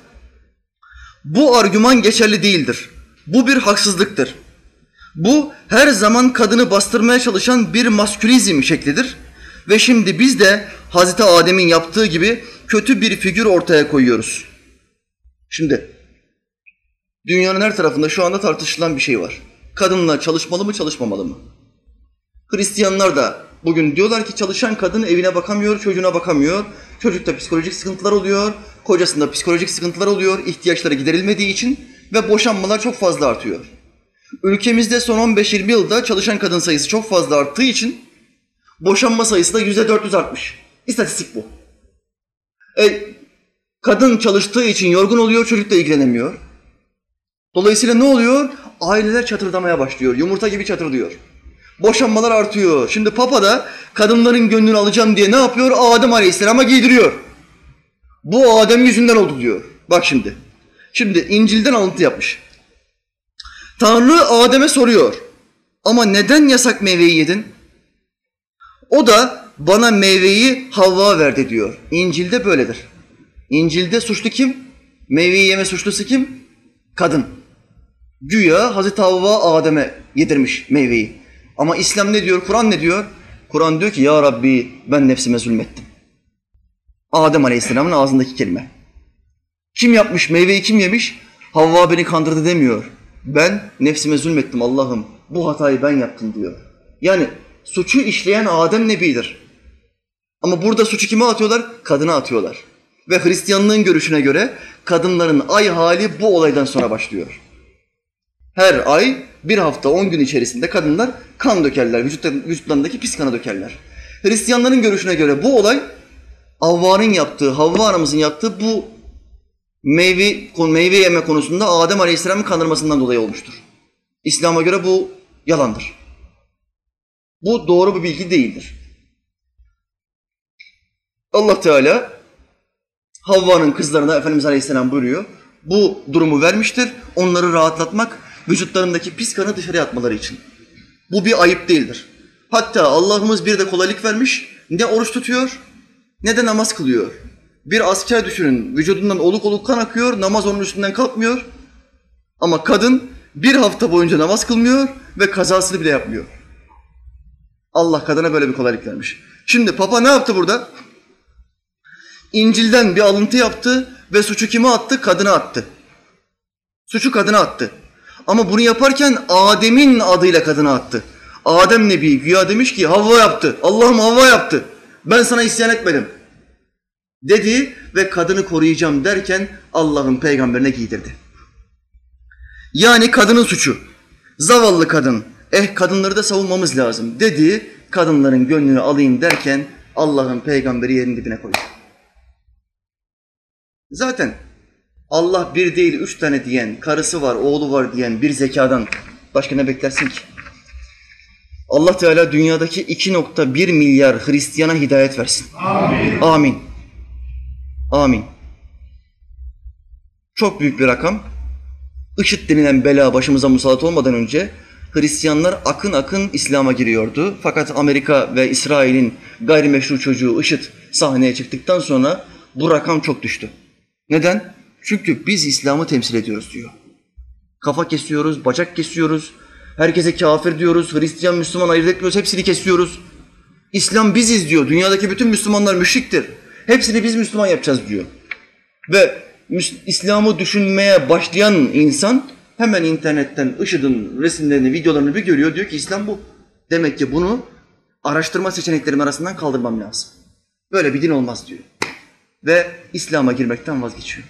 Bu argüman geçerli değildir. Bu bir haksızlıktır. Bu her zaman kadını bastırmaya çalışan bir maskülizm şeklidir. Ve şimdi biz de Hazreti Adem'in yaptığı gibi kötü bir figür ortaya koyuyoruz. Şimdi dünyanın her tarafında şu anda tartışılan bir şey var. Kadınlar çalışmalı mı çalışmamalı mı? Hristiyanlar da bugün diyorlar ki çalışan kadın evine bakamıyor, çocuğuna bakamıyor. Çocukta psikolojik sıkıntılar oluyor, kocasında psikolojik sıkıntılar oluyor, ihtiyaçları giderilmediği için ve boşanmalar çok fazla artıyor. Ülkemizde son 15-20 yılda çalışan kadın sayısı çok fazla arttığı için boşanma sayısı da yüzde 400 artmış. İstatistik bu. E, kadın çalıştığı için yorgun oluyor, çocukla ilgilenemiyor. Dolayısıyla ne oluyor? Aileler çatırdamaya başlıyor, yumurta gibi çatırdıyor. Boşanmalar artıyor. Şimdi Papa da kadınların gönlünü alacağım diye ne yapıyor? Adem Aleyhisselam'a giydiriyor. Bu Adem yüzünden oldu diyor. Bak şimdi. Şimdi İncil'den alıntı yapmış. Tanrı Adem'e soruyor. Ama neden yasak meyveyi yedin? O da bana meyveyi Havva verdi diyor. İncil'de böyledir. İncil'de suçlu kim? Meyveyi yeme suçlusu kim? Kadın. Güya Hazreti Havva Adem'e yedirmiş meyveyi. Ama İslam ne diyor? Kur'an ne diyor? Kur'an diyor ki ya Rabbi ben nefsime zulmettim. Adem Aleyhisselam'ın ağzındaki kelime. Kim yapmış? Meyveyi kim yemiş? Havva beni kandırdı demiyor. Ben nefsime zulmettim Allah'ım. Bu hatayı ben yaptım diyor. Yani suçu işleyen Adem Nebi'dir. Ama burada suçu kime atıyorlar? Kadına atıyorlar. Ve Hristiyanlığın görüşüne göre kadınların ay hali bu olaydan sonra başlıyor. Her ay bir hafta on gün içerisinde kadınlar kan dökerler, vücutlarındaki pis kanı dökerler. Hristiyanların görüşüne göre bu olay Havva'nın yaptığı, Havva anamızın yaptığı bu meyve, meyve yeme konusunda Adem Aleyhisselam'ın kandırmasından dolayı olmuştur. İslam'a göre bu yalandır. Bu doğru bir bilgi değildir. Allah Teala Havva'nın kızlarına Efendimiz Aleyhisselam buyuruyor. Bu durumu vermiştir. Onları rahatlatmak, vücutlarındaki pis kanı dışarıya atmaları için. Bu bir ayıp değildir. Hatta Allah'ımız bir de kolaylık vermiş. Ne oruç tutuyor ne de namaz kılıyor. Bir asker düşünün vücudundan oluk oluk kan akıyor, namaz onun üstünden kalkmıyor. Ama kadın bir hafta boyunca namaz kılmıyor ve kazasını bile yapmıyor. Allah kadına böyle bir kolaylık vermiş. Şimdi Papa ne yaptı burada? İncil'den bir alıntı yaptı ve suçu kime attı? Kadına attı. Suçu kadına attı. Ama bunu yaparken Adem'in adıyla kadına attı. Adem Nebi güya demiş ki Havva yaptı. Allah'ım Havva yaptı. Ben sana isyan etmedim. Dedi ve kadını koruyacağım derken Allah'ın peygamberine giydirdi. Yani kadının suçu. Zavallı kadın. Eh kadınları da savunmamız lazım dedi. Kadınların gönlünü alayım derken Allah'ın peygamberi yerin dibine koydu. Zaten Allah bir değil üç tane diyen, karısı var, oğlu var diyen bir zekadan başka ne beklersin ki? Allah Teala dünyadaki 2.1 milyar Hristiyana hidayet versin. Amin. Amin. Amin. Çok büyük bir rakam. IŞİD denilen bela başımıza musallat olmadan önce Hristiyanlar akın akın İslam'a giriyordu. Fakat Amerika ve İsrail'in gayrimeşru çocuğu IŞİD sahneye çıktıktan sonra bu rakam çok düştü. Neden? Çünkü biz İslam'ı temsil ediyoruz diyor. Kafa kesiyoruz, bacak kesiyoruz, herkese kafir diyoruz, Hristiyan, Müslüman ayırt etmiyoruz, hepsini kesiyoruz. İslam biziz diyor, dünyadaki bütün Müslümanlar müşriktir. Hepsini biz Müslüman yapacağız diyor. Ve İslam'ı düşünmeye başlayan insan hemen internetten IŞİD'in resimlerini, videolarını bir görüyor. Diyor ki İslam bu. Demek ki bunu araştırma seçeneklerim arasından kaldırmam lazım. Böyle bir din olmaz diyor. Ve İslam'a girmekten vazgeçiyor.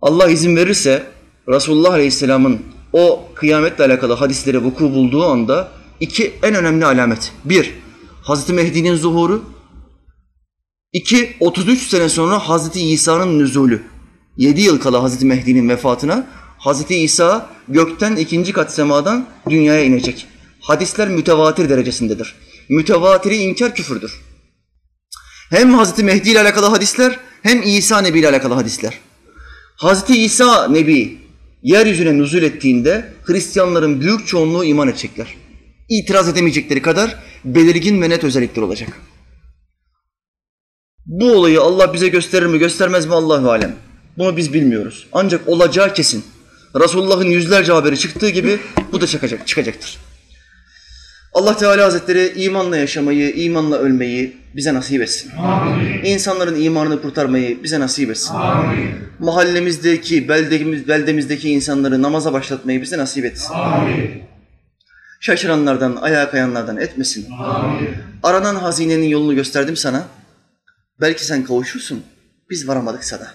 Allah izin verirse Resulullah Aleyhisselam'ın o kıyametle alakalı hadisleri vuku bulduğu anda iki en önemli alamet. Bir, Hazreti Mehdi'nin zuhuru. İki, 33 sene sonra Hazreti İsa'nın nüzulü. 7 yıl kala Hazreti Mehdi'nin vefatına Hazreti İsa gökten ikinci kat semadan dünyaya inecek. Hadisler mütevatir derecesindedir. Mütevatiri inkar küfürdür. Hem Hazreti Mehdi ile alakalı hadisler hem İsa Nebi ile alakalı hadisler. Hazreti İsa Nebi yeryüzüne nüzul ettiğinde Hristiyanların büyük çoğunluğu iman edecekler. İtiraz edemeyecekleri kadar belirgin ve net özellikler olacak. Bu olayı Allah bize gösterir mi göstermez mi Allahu alem. Bunu biz bilmiyoruz. Ancak olacağı kesin. Resulullah'ın yüzlerce haberi çıktığı gibi bu da çıkacak, çıkacaktır. Allah Teala Hazretleri imanla yaşamayı, imanla ölmeyi bize nasip etsin. Amin. İnsanların imanını kurtarmayı bize nasip etsin. Amin. Mahallemizdeki, beldemiz, beldemizdeki insanları namaza başlatmayı bize nasip etsin. Amin. Şaşıranlardan, ayağa kayanlardan etmesin. Amin. Aranan hazinenin yolunu gösterdim sana. Belki sen kavuşursun. Biz varamadıksa da.